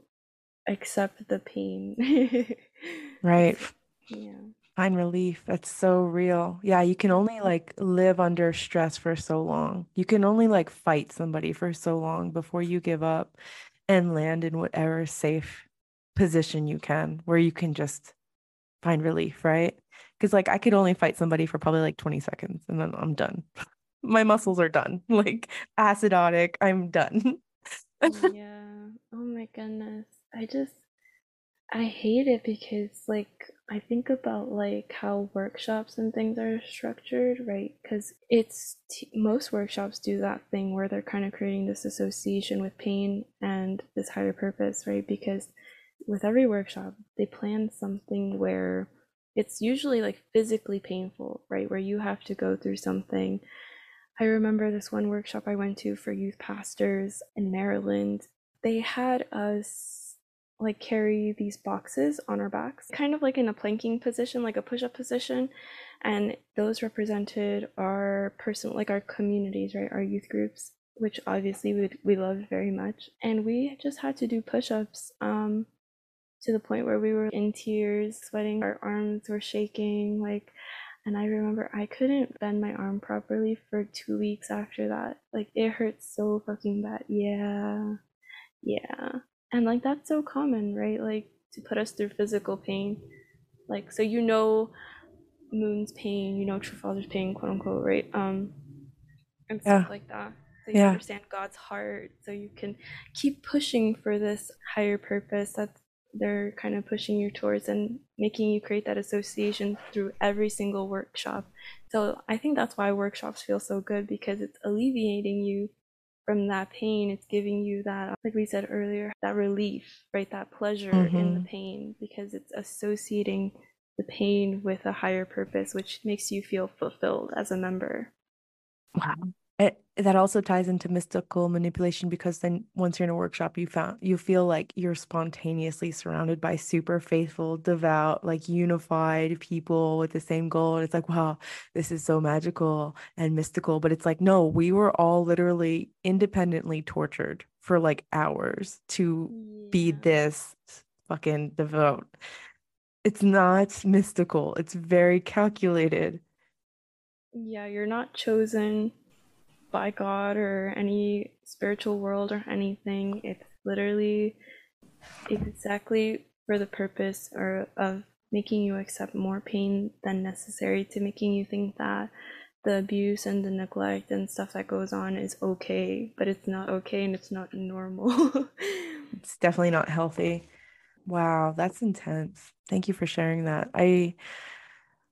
accept the pain Right. yeah Find relief. That's so real. Yeah, you can only like live under stress for so long. You can only like fight somebody for so long before you give up and land in whatever safe position you can where you can just find relief, right? Because like I could only fight somebody for probably like 20 seconds and then I'm done. My muscles are done. Like acidotic, I'm done. yeah oh my goodness i just I hate it because, like, I think about like how workshops and things are structured, right? Because it's t- most workshops do that thing where they're kind of creating this association with pain and this higher purpose, right? Because with every workshop, they plan something where it's usually like physically painful, right? Where you have to go through something. I remember this one workshop I went to for youth pastors in Maryland. They had us like carry these boxes on our backs, kind of like in a planking position, like a push up position. And those represented our personal, like our communities, right? Our youth groups, which obviously we, we loved very much. And we just had to do push ups um, to the point where we were in tears, sweating, our arms were shaking. Like, and I remember I couldn't bend my arm properly for two weeks after that. Like, it hurt so fucking bad. Yeah. Yeah. And like that's so common, right? Like to put us through physical pain. Like so you know Moon's pain, you know True Father's pain, quote unquote, right? Um and stuff Yeah. like that. So you Yeah. understand God's heart, so you can keep pushing for this higher purpose that they're kind of pushing you towards and making you create that association through every single workshop. So I think that's why workshops feel so good because it's alleviating you from that pain. It's giving you that, like we said earlier, that relief, right? That pleasure in the hmm pain because it's associating the pain with a higher purpose, which makes you feel fulfilled as a member. Wow. That also ties into mystical manipulation because then once you're in a workshop, you found you feel like you're spontaneously surrounded by super faithful, devout, like unified people with the same goal. And it's like, wow, this is so magical and mystical. But it's like, no, we were all literally independently tortured for like hours to be this fucking devout. It's not mystical. It's very calculated. Yeah, you're not chosen by God or any spiritual world or anything. It's literally exactly for the purpose or of making you accept more pain than necessary to making you think that the abuse and the neglect and stuff that goes on is okay, but it's not okay and it's not normal. it's definitely not healthy. Wow, that's intense. Thank you for sharing that. I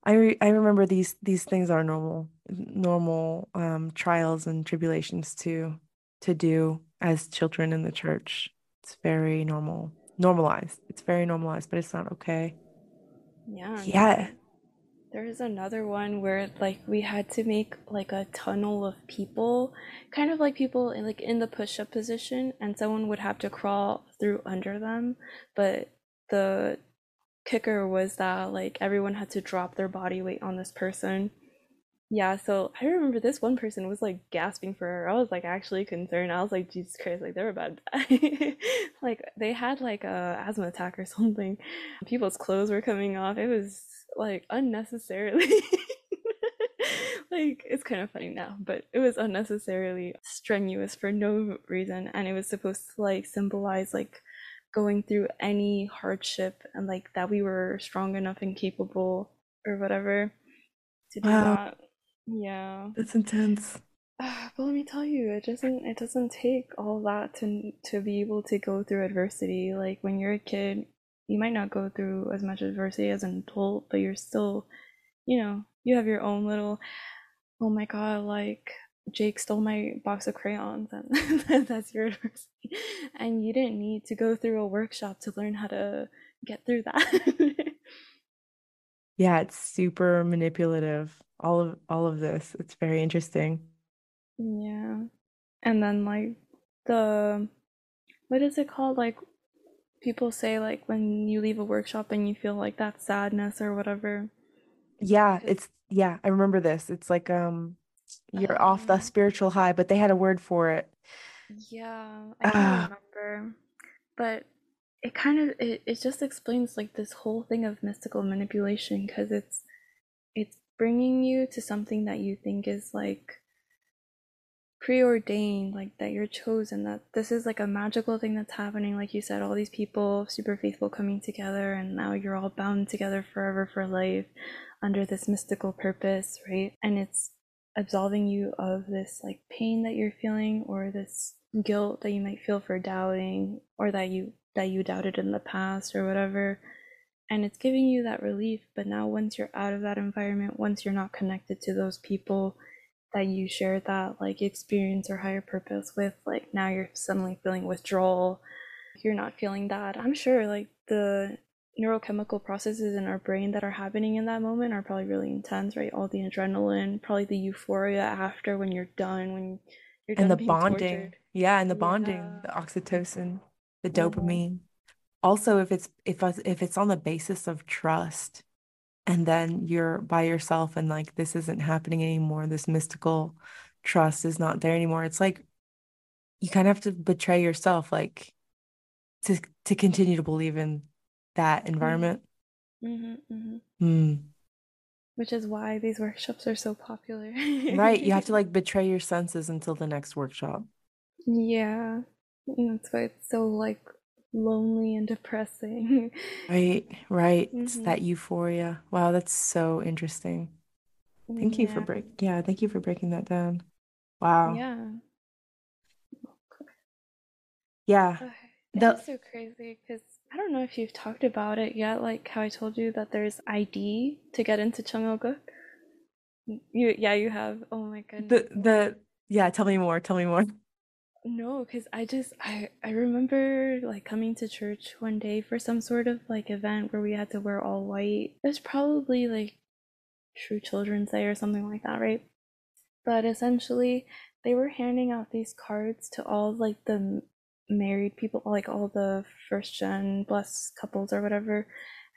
I re- I remember these these things are normal normal um trials and tribulations to to do as children in the church. It's very normal. Normalized. It's very normalized, but it's not okay. Yeah. Yeah. There's another one where like we had to make like a tunnel of people, kind of like people in, like in the push-up position, and someone would have to crawl through under them. But the kicker was that like everyone had to drop their body weight on this person. Yeah, so I remember this one person was like gasping for air. I was like actually concerned. I was like, Jesus Christ, like they were about to die. like they had like a asthma attack or something. People's clothes were coming off. It was like unnecessarily like it's kind of funny now but it was unnecessarily strenuous for no reason and it was supposed to like symbolize like going through any hardship and like that we were strong enough and capable or whatever to do wow. that. Yeah. It's intense. But let me tell you it doesn't it doesn't take all that to to be able to go through adversity. Like when you're a kid you might not go through as much adversity as an adult, but you're still, you know, you have your own little, oh my god, like Jake stole my box of crayons, and that's your adversity. And you didn't need to go through a workshop to learn how to get through that. yeah, it's super manipulative. All of all of this. It's very interesting. Yeah. And then like the what is it called? Like people say like when you leave a workshop and you feel like that sadness or whatever. Yeah, it's yeah, I remember this. It's like um you're uh, off the uh-huh. spiritual high, but they had a word for it. Yeah, I don't uh, remember. But it kind of it, it just explains like this whole thing of mystical manipulation because it's it's bringing you to something that you think is like preordained like that you're chosen that this is like a magical thing that's happening like you said all these people super faithful coming together and now you're all bound together forever for life under this mystical purpose right and it's absolving you of this like pain that you're feeling or this guilt that you might feel for doubting or that you that you doubted in the past or whatever. And it's giving you that relief but now once you're out of that environment once you're not connected to those people that you shared that like experience or higher purpose with like now you're suddenly feeling withdrawal. You're not feeling that i'm sure like the neurochemical processes in our brain that are happening in that moment are probably really intense right all the adrenaline probably the euphoria after when you're done when you're and the bonding tortured. yeah and the bonding yeah. the oxytocin the dopamine mm-hmm. also if it's if if it's on the basis of trust and then you're by yourself and like this isn't happening anymore this mystical trust is not there anymore it's like you kind of have to betray yourself like to to continue to believe in that mm-hmm. environment mm-hmm, mm-hmm. Mm. which is why these workshops are so popular right you have to like betray your senses until the next workshop yeah that's why it's so like lonely and depressing. Right, right. Mm-hmm. It's that euphoria. Wow, that's so interesting. Thank yeah. you for break. Yeah, thank you for breaking that down. Wow. Yeah. Yeah. That's so crazy because I don't know if you've talked about it yet. Like how I told you that there's ID to get into Cheongoguk. You, yeah, you have. Oh my goodness. The the yeah. Tell me more. Tell me more. No, because I just I I remember like coming to church one day for some sort of like event where we had to wear all white. It was probably like True Children's Day or something like that, right? But essentially, they were handing out these cards to all like the married people, like all the first gen blessed couples or whatever.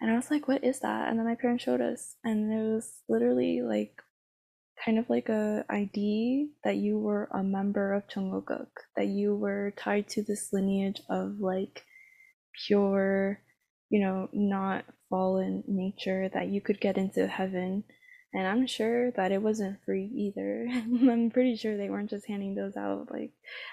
And I was like, "What is that?" And then my parents showed us, and it was literally like kind of like a ID that you were a member of Cheongoguk, that you were tied to this lineage of like pure, you know, not fallen nature, that you could get into heaven. And I'm sure that it wasn't free either. I'm pretty sure they weren't just handing those out. Like,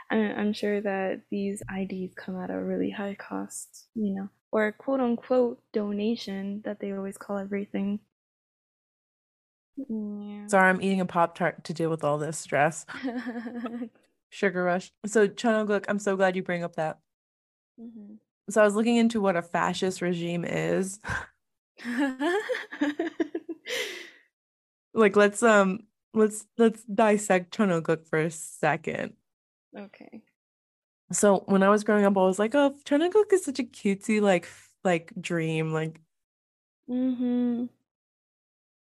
I'm, I'm sure that these IDs come at a really high cost, you know, or quote unquote donation that they always call everything Yeah. Sorry, I'm eating a Pop Tart to deal with all this stress. Sugar rush. So, Chanoguk, I'm so glad you bring up that. Mhm. So, I was looking into what a fascist regime is. like, let's um, let's let's dissect Chanoguk for a second. okay. So, when I was growing up, I was like, oh, Chanoguk is such a cutesy like like dream, like, Mm-hmm.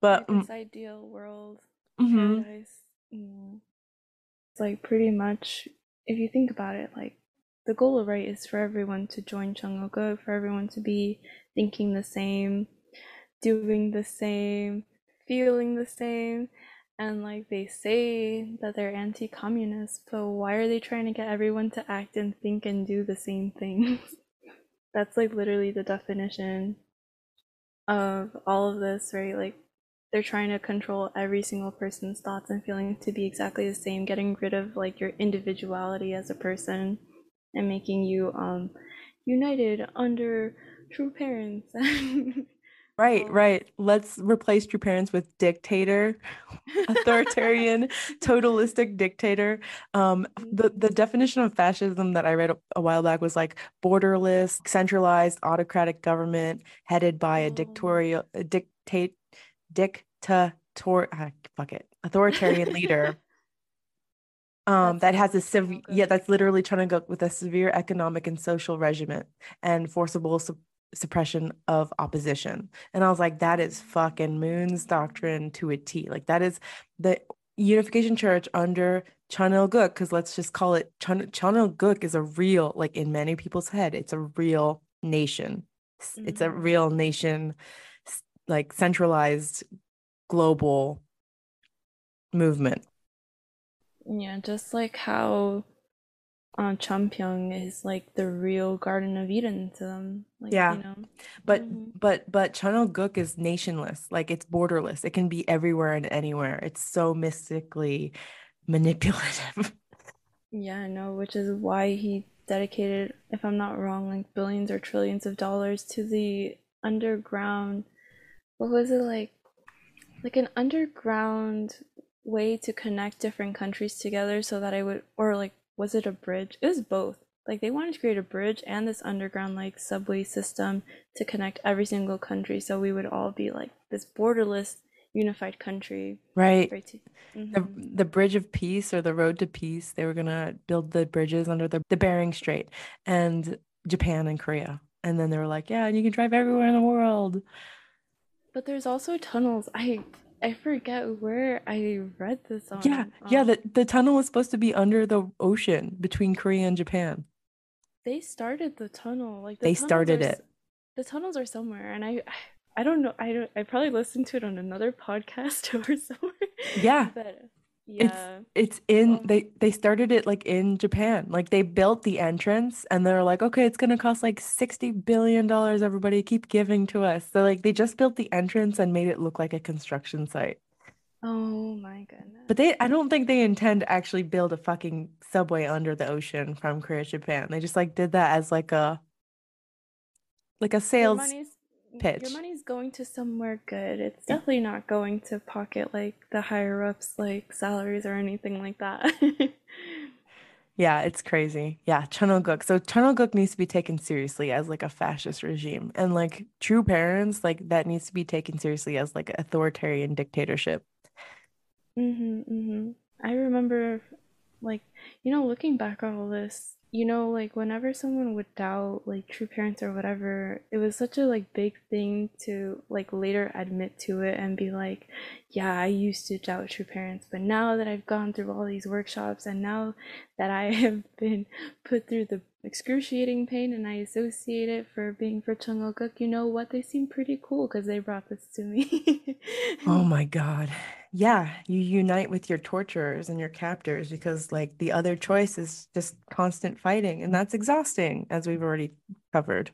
but Like this ideal world, mm-hmm. paradise. Mm. It's like pretty much, if you think about it, like the goal, right, is for everyone to join Cheonilguk, for everyone to be thinking the same, doing the same, feeling the same. And like they say that they're anti communist, but why are they trying to get everyone to act and think and do the same things? That's like literally the definition of all of this, right? Like they're trying to control every single person's thoughts and feelings to be exactly the same, getting rid of like your individuality as a person and making you um united under true parents. Right, Um, right. Let's replace your parents with dictator, authoritarian, totalistic dictator. Um, the the definition of fascism that I read a, a while back was like borderless, centralized, autocratic government headed by a oh. dictatorial, a dictate, dictator, ah, fuck it, authoritarian leader. Um, that has a severe, yeah, that's literally trying to go with a severe economic and social regime and forcible sup suppression of opposition. And I was like, that is fucking Moon's doctrine to a T. Like that is the Unification Church under Chan because let's just call it Chan, is a real, like in many people's head, it's a real nation. S- It's a hmm real nation, like centralized global movement. Yeah, just like how um Cheongpyeong is like the real Garden of Eden to them. Like, you Yeah. know. But hmm but but Guk is nationless, like it's borderless. It can be everywhere and anywhere. It's so mystically manipulative. Yeah, I know, which is why he dedicated, if I'm not wrong, like billions or trillions of dollars to the underground. What was it like? Like an underground way to connect different countries together so that I would, or like, was it a bridge? It was both. Like they wanted to create a bridge and this underground like subway system to connect every single country so we would all be like this borderless unified country. Right. Right. To, The mm-hmm. the Bridge of Peace or the Road to Peace, they were gonna build the bridges under the, the Bering Strait and Japan and Korea. And then they were like, yeah, and you can drive everywhere in the world. But there's also tunnels. I I forget where I read this Yeah, on. yeah, Um, the, the tunnel was supposed to be under the ocean between Korea and Japan. they started the tunnel. Like the They tunnels are started it. the tunnels are somewhere, and I I don't know. I don't. I probably listened to it on another podcast or somewhere. Yeah, But yeah. it's in they they started it like in Japan. Like they built the entrance and they're like, okay, it's gonna cost like 60 billion dollars, everybody keep giving to us. So like they just built the entrance and made it look like a construction site. Oh my goodness. But they I don't think they intend to actually build a fucking subway under the ocean from Korea Japan. They just like did that as like a like a sales money's your money's going to somewhere good. It's definitely not going to pocket like the higher ups like salaries or anything like that. Yeah, it's crazy. Yeah, Chunilguk. So Chunilguk needs to be taken seriously as like a fascist regime. And like true parents, like that needs to be taken seriously as like authoritarian dictatorship. hmm hmm I remember, like, you know, looking back on all this, you know, like whenever someone would doubt like true parents or whatever, it was such a like big thing to like later admit to it and be like, yeah, I used to doubt true parents, but now that I've gone through all these workshops and now that I have been put through the excruciating pain and I associate it for being for Chung Il-guk, you know what? They seem pretty cool because they brought this to me. Oh my God. Yeah, you unite with your torturers and your captors because like the other choice is just constant fighting and that's exhausting, as we've already covered.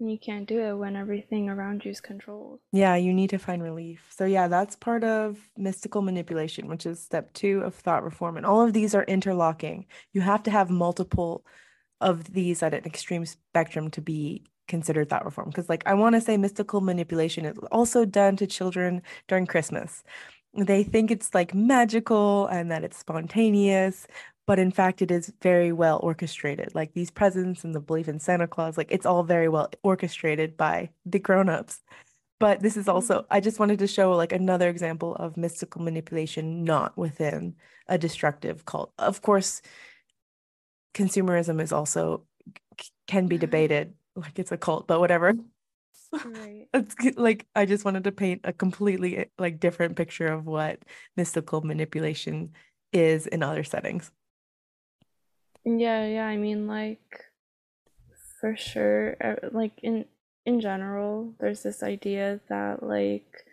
And you can't do it when everything around you is controlled. Yeah, you need to find relief. So, yeah, that's part of mystical manipulation, which is step two of thought reform. And all of these are interlocking. You have to have multiple of these at an extreme spectrum to be considered thought reform. Because, like, I want to say mystical manipulation is also done to children during Christmas. they think it's like magical and that it's spontaneous, but in fact, it is very well orchestrated. Like these presents and the belief in Santa Claus, like it's all very well orchestrated by the grown-ups. But this is also, Mhm. I just wanted to show like another example of mystical manipulation not within a destructive cult. Of course, consumerism is also can be debated like it's a cult, but whatever. Right. It's like I just wanted to paint a completely eh, like different picture of what mystical manipulation is in other settings. Yeah, yeah, I mean like for sure uh, like in in general there's this idea that like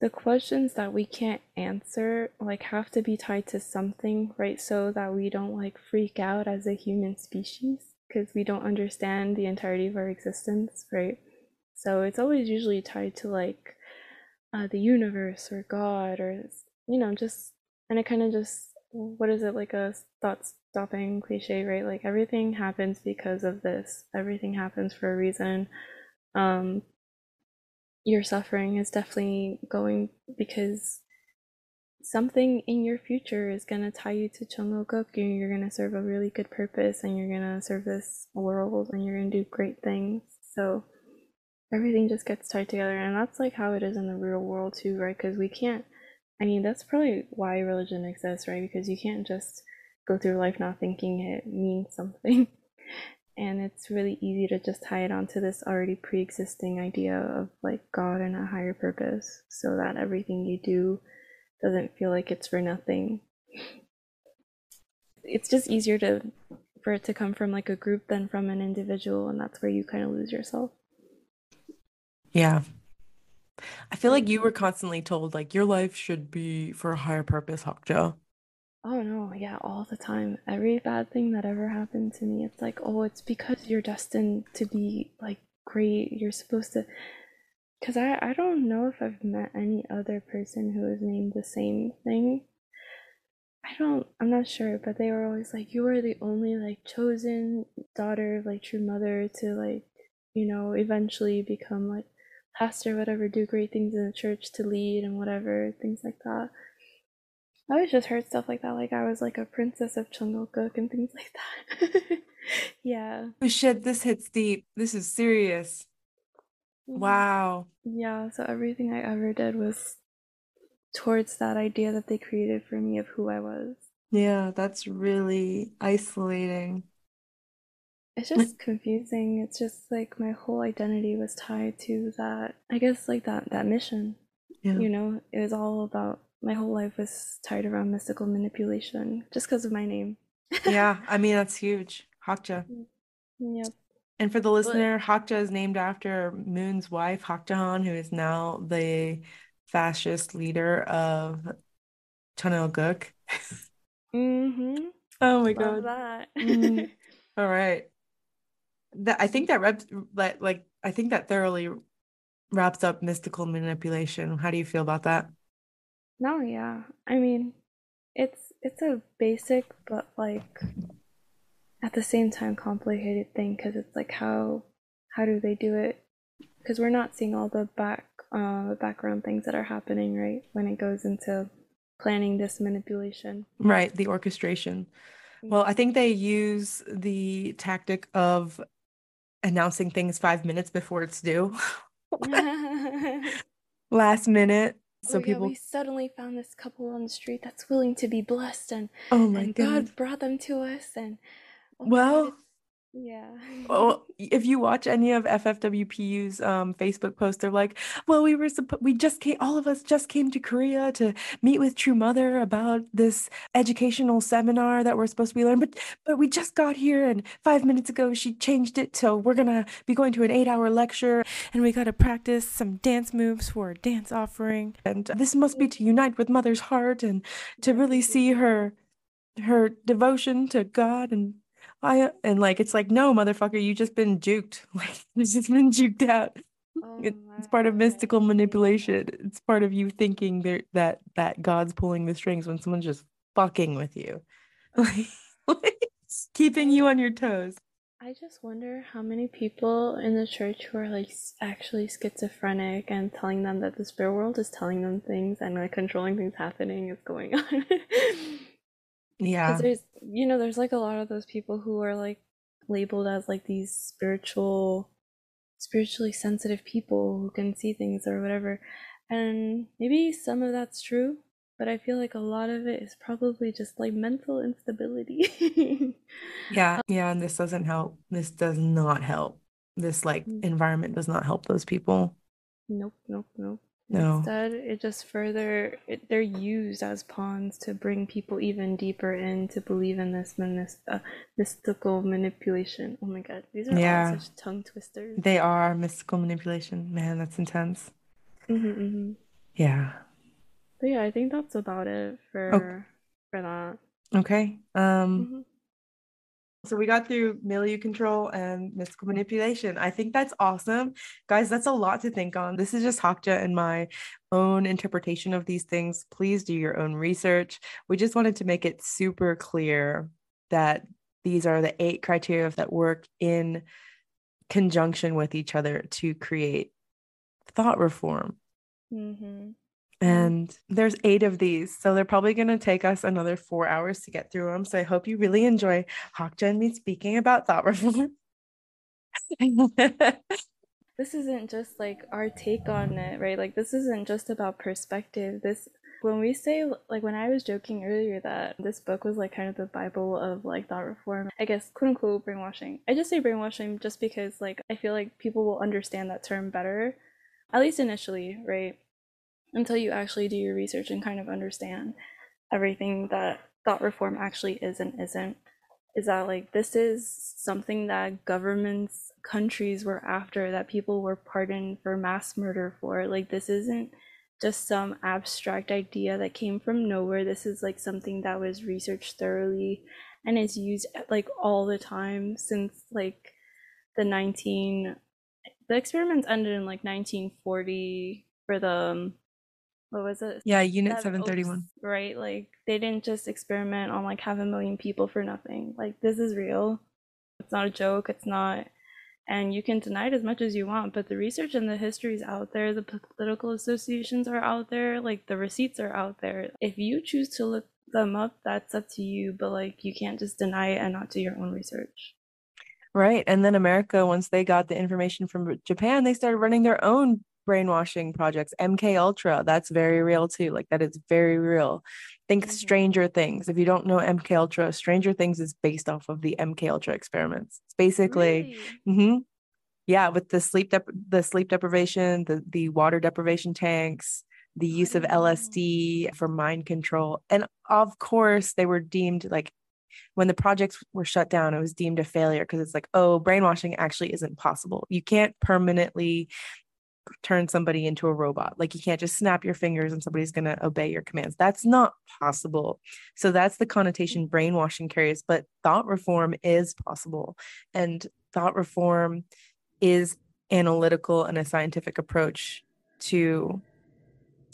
the questions that we can't answer like have to be tied to something, right? So that we don't like freak out as a human species because we don't understand the entirety of our existence, right? So it's always usually tied to like uh, the universe or God or you know just and it kind of just what is it like a thought stopping cliche, right? Like everything happens because of this. Everything happens for a reason. Um, your suffering is definitely going because something in your future is going to tie you to Chungokuk and you're going to serve a really good purpose and you're going to serve this world and you're going to do great things. So everything just gets tied together and that's like how it is in the real world too, right? Because we can't I mean, that's probably why religion exists, right? Because you can't just go through life not thinking it means something. and it's really easy to just tie it onto this already pre-existing idea of like God and a higher purpose so that everything you do doesn't feel like it's for nothing. It's just easier to for it to come from like a group than from an individual and that's where you kind of lose yourself. Yeah. I feel like you were constantly told like your life should be for a higher purpose, Hokjo. Oh no, yeah, all the time. Every bad thing that ever happened to me, it's like, oh, it's because you're destined to be like great. You're supposed to. Because I, I don't know if I've met any other person who was named the same thing. I don't, I'm not sure, but they were always like, you are the only like chosen daughter like true mother to like, you know, eventually become like pastor, whatever, do great things in the church to lead and whatever, things like that. I always just heard stuff like that, like I was like a princess of Chungokuk and things like that. yeah. Oh shit, this hits deep. This is serious. Mhm. Wow. Yeah, so everything I ever did was towards that idea that they created for me of who I was. Yeah, that's really isolating. It's just confusing. It's just like my whole identity was tied to that, I guess like that that mission. Yeah. You know, it was all about my whole life was tied around mystical manipulation just because of my name. Yeah, I mean that's huge. Hokja. Yep. And for the listener, Hokja is named after Moon's wife, Hak Ja Han, who is now the fascist leader of Cheonilguk. Mm-hmm. Oh my Love God. that. Mm. All right. That I think that reps like like I think that thoroughly wraps up mystical manipulation. How do you feel about that? No, yeah. I mean, it's it's a basic but like at the same time complicated thing because it's like how how do they do it? Because we're not seeing all the back uh background things that are happening, right? When it goes into planning this manipulation. Right, the orchestration. Well, I think they use the tactic of announcing things five minutes before it's due, last minute. So oh, yeah, people, we suddenly found this couple on the street that's willing to be blessed and oh my and goodness. God brought them to us and oh Well, yeah. Oh, if you watch any of FFWPU's um, Facebook posts, they're like, "Well, we were supposed, we just came, all of us just came to Korea to meet with True Mother about this educational seminar that we're supposed to be learning, but but we just got here, and five minutes ago she changed it to we're gonna be going to an eight-hour lecture, and we gotta practice some dance moves for a dance offering, and this must be to unite with Mother's heart and to really see her her devotion to God and." I uh, and like it's like no motherfucker you just been juked like you've just been juked out. Oh It- it's part of mystical manipulation. It's part of you thinking there that that God's pulling the strings when someone's just fucking with you. Like, like keeping you on your toes. I just wonder how many people in the church who are like actually schizophrenic and telling them that the spirit world is telling them things and like controlling things happening is going on. Yeah. Because there's, you know, there's like a lot of those people who are like labeled as like these spiritual, spiritually sensitive people who can see things or whatever. And maybe some of that's true, but I feel like a lot of it is probably just like mental instability. yeah, yeah, and this doesn't help. This does not help. This like mm. environment does not help those people. Nope, nope, nope. No. Instead, it just further it, they're used as pawns to bring people even deeper in to believe in this uh, mystical manipulation. Oh my god, these are yeah. all such tongue twisters. They are mystical manipulation. Man, that's intense. Mm-hmm, mm-hmm. Yeah. But yeah, I think that's about it for oh. for that. Okay. Um mm-hmm. So we got through milieu control and mystical manipulation. I think that's awesome. Guys, that's a lot to think on. This is just Hakja and my own interpretation of these things. Please do your own research. We just wanted to make it super clear that these are the eight criteria that work in conjunction with each other to create thought reform. Mm-hmm. Mm-hmm. And there's eight of these. So they're probably going to take us another four hours to get through them. So I hope you really enjoy Hakja and me speaking about thought reform. this isn't just like our take on it, right? Like, this isn't just about perspective. This, when we say, like, when I was joking earlier that this book was like kind of the Bible of like thought reform, I guess, quote unquote, brainwashing. I just say brainwashing just because, like, I feel like people will understand that term better, at least initially, right? Until you actually do your research and kind of understand everything that thought reform actually is and isn't is that like this is something that governments countries were after that people were pardoned for mass murder for. Like this isn't just some abstract idea that came from nowhere. This is like something that was researched thoroughly and is used like all the time since like the 19 the experiments ended in like 1940 for the um, what was it? Yeah, Unit 731. Oops, right? Like they didn't just experiment on like half a million people for nothing. Like this is real. It's not a joke. It's not and you can deny it as much as you want, but the research and the history is out there, the political associations are out there, like the receipts are out there. If you choose to look them up, that's up to you, but like you can't just deny it and not do your own research. Right. And then America, once they got the information from Japan, they started running their own brainwashing projects mk ultra that's very real too like that is very real. Think mm-hmm. stranger things if you don't know mk ultra stranger things is based off of the mk ultra experiments. It's basically really? mm-hmm, yeah with the sleep dep- the sleep deprivation the the water deprivation tanks the use of lsd for mind control. And of course they were deemed like when the projects were shut down it was deemed a failure because it's like oh brainwashing actually isn't possible. You can't permanently turn somebody into a robot. Like you can't just snap your fingers and somebody's going to obey your commands. That's not possible. So that's the connotation brainwashing carries, but thought reform is possible. And thought reform is analytical and a scientific approach to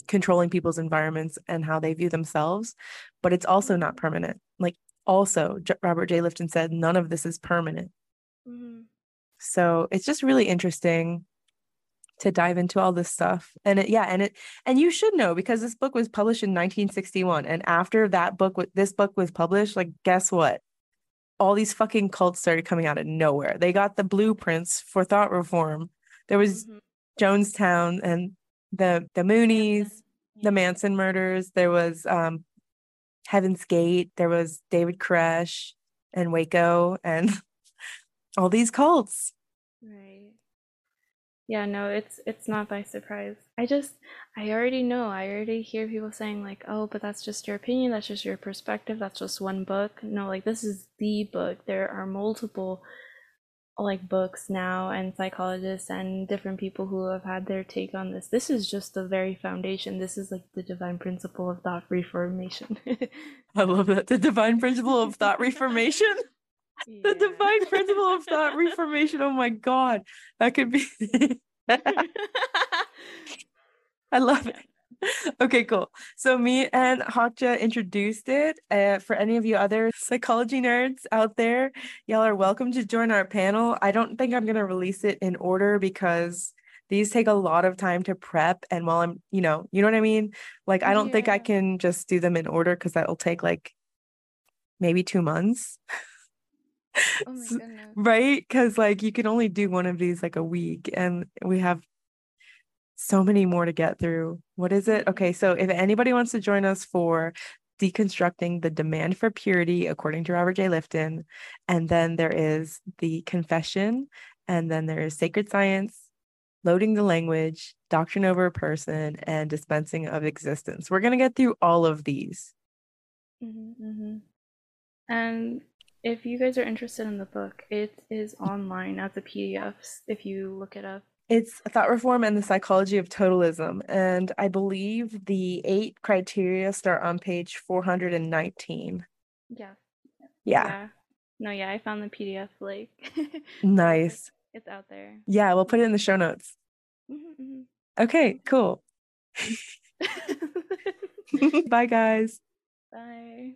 controlling people's environments and how they view themselves, but it's also not permanent. Like also Robert J. Lifton said none of this is permanent. Mm-hmm. So it's just really interesting to dive into all this stuff. And it yeah and it and you should know because this book was published in 1961 and after that book this book was published like guess what? All these fucking cults started coming out of nowhere. They got the blueprints for thought reform. There was mm-hmm. jonestown and the the moonies the manson murders. There was um heaven's gate. There was david koresh and waco and all these cults. Right yeah, no, it's it's not by surprise. I just I already know. I already hear people saying like, "Oh, but that's just your opinion. That's just your perspective. That's just one book." No, like this is the book. There are multiple like books now and psychologists and different people who have had their take on this. This is just the very foundation. This is like the divine principle of thought reformation. I love that. The divine principle of thought reformation. Yeah. The divine principle of thought reformation. Oh my god. That could be I love it. Okay, cool. So me and Hakja introduced it. Uh, for any of you other psychology nerds out there, y'all are welcome to join our panel. I don't think I'm gonna release it in order because these take a lot of time to prep. And while I'm, you know, you know what I mean? Like, I don't think I can just do them in order because that'll take like maybe two months. Oh my goodness. Right? Because like you can only do one of these like a week, and we have so many more to get through. What is it? Mhm. Okay, so if anybody wants to join us for deconstructing the demand for purity according to Robert J. Lifton, and then there is the confession, and then there is sacred science, loading the language, doctrine over a person, and dispensing of existence. We're gonna get through all of these. hmm hmm And if you guys are interested in the book, it is online as a PDF if you look it up. It's thought reform and the psychology of totalism. And I believe the eight criteria start on page 419. Yeah. Yeah, No, yeah, I found the PDF like nice. it's out there. Yeah, we'll put it in the show notes. Mhm, Okay, cool. Bye, guys. Bye.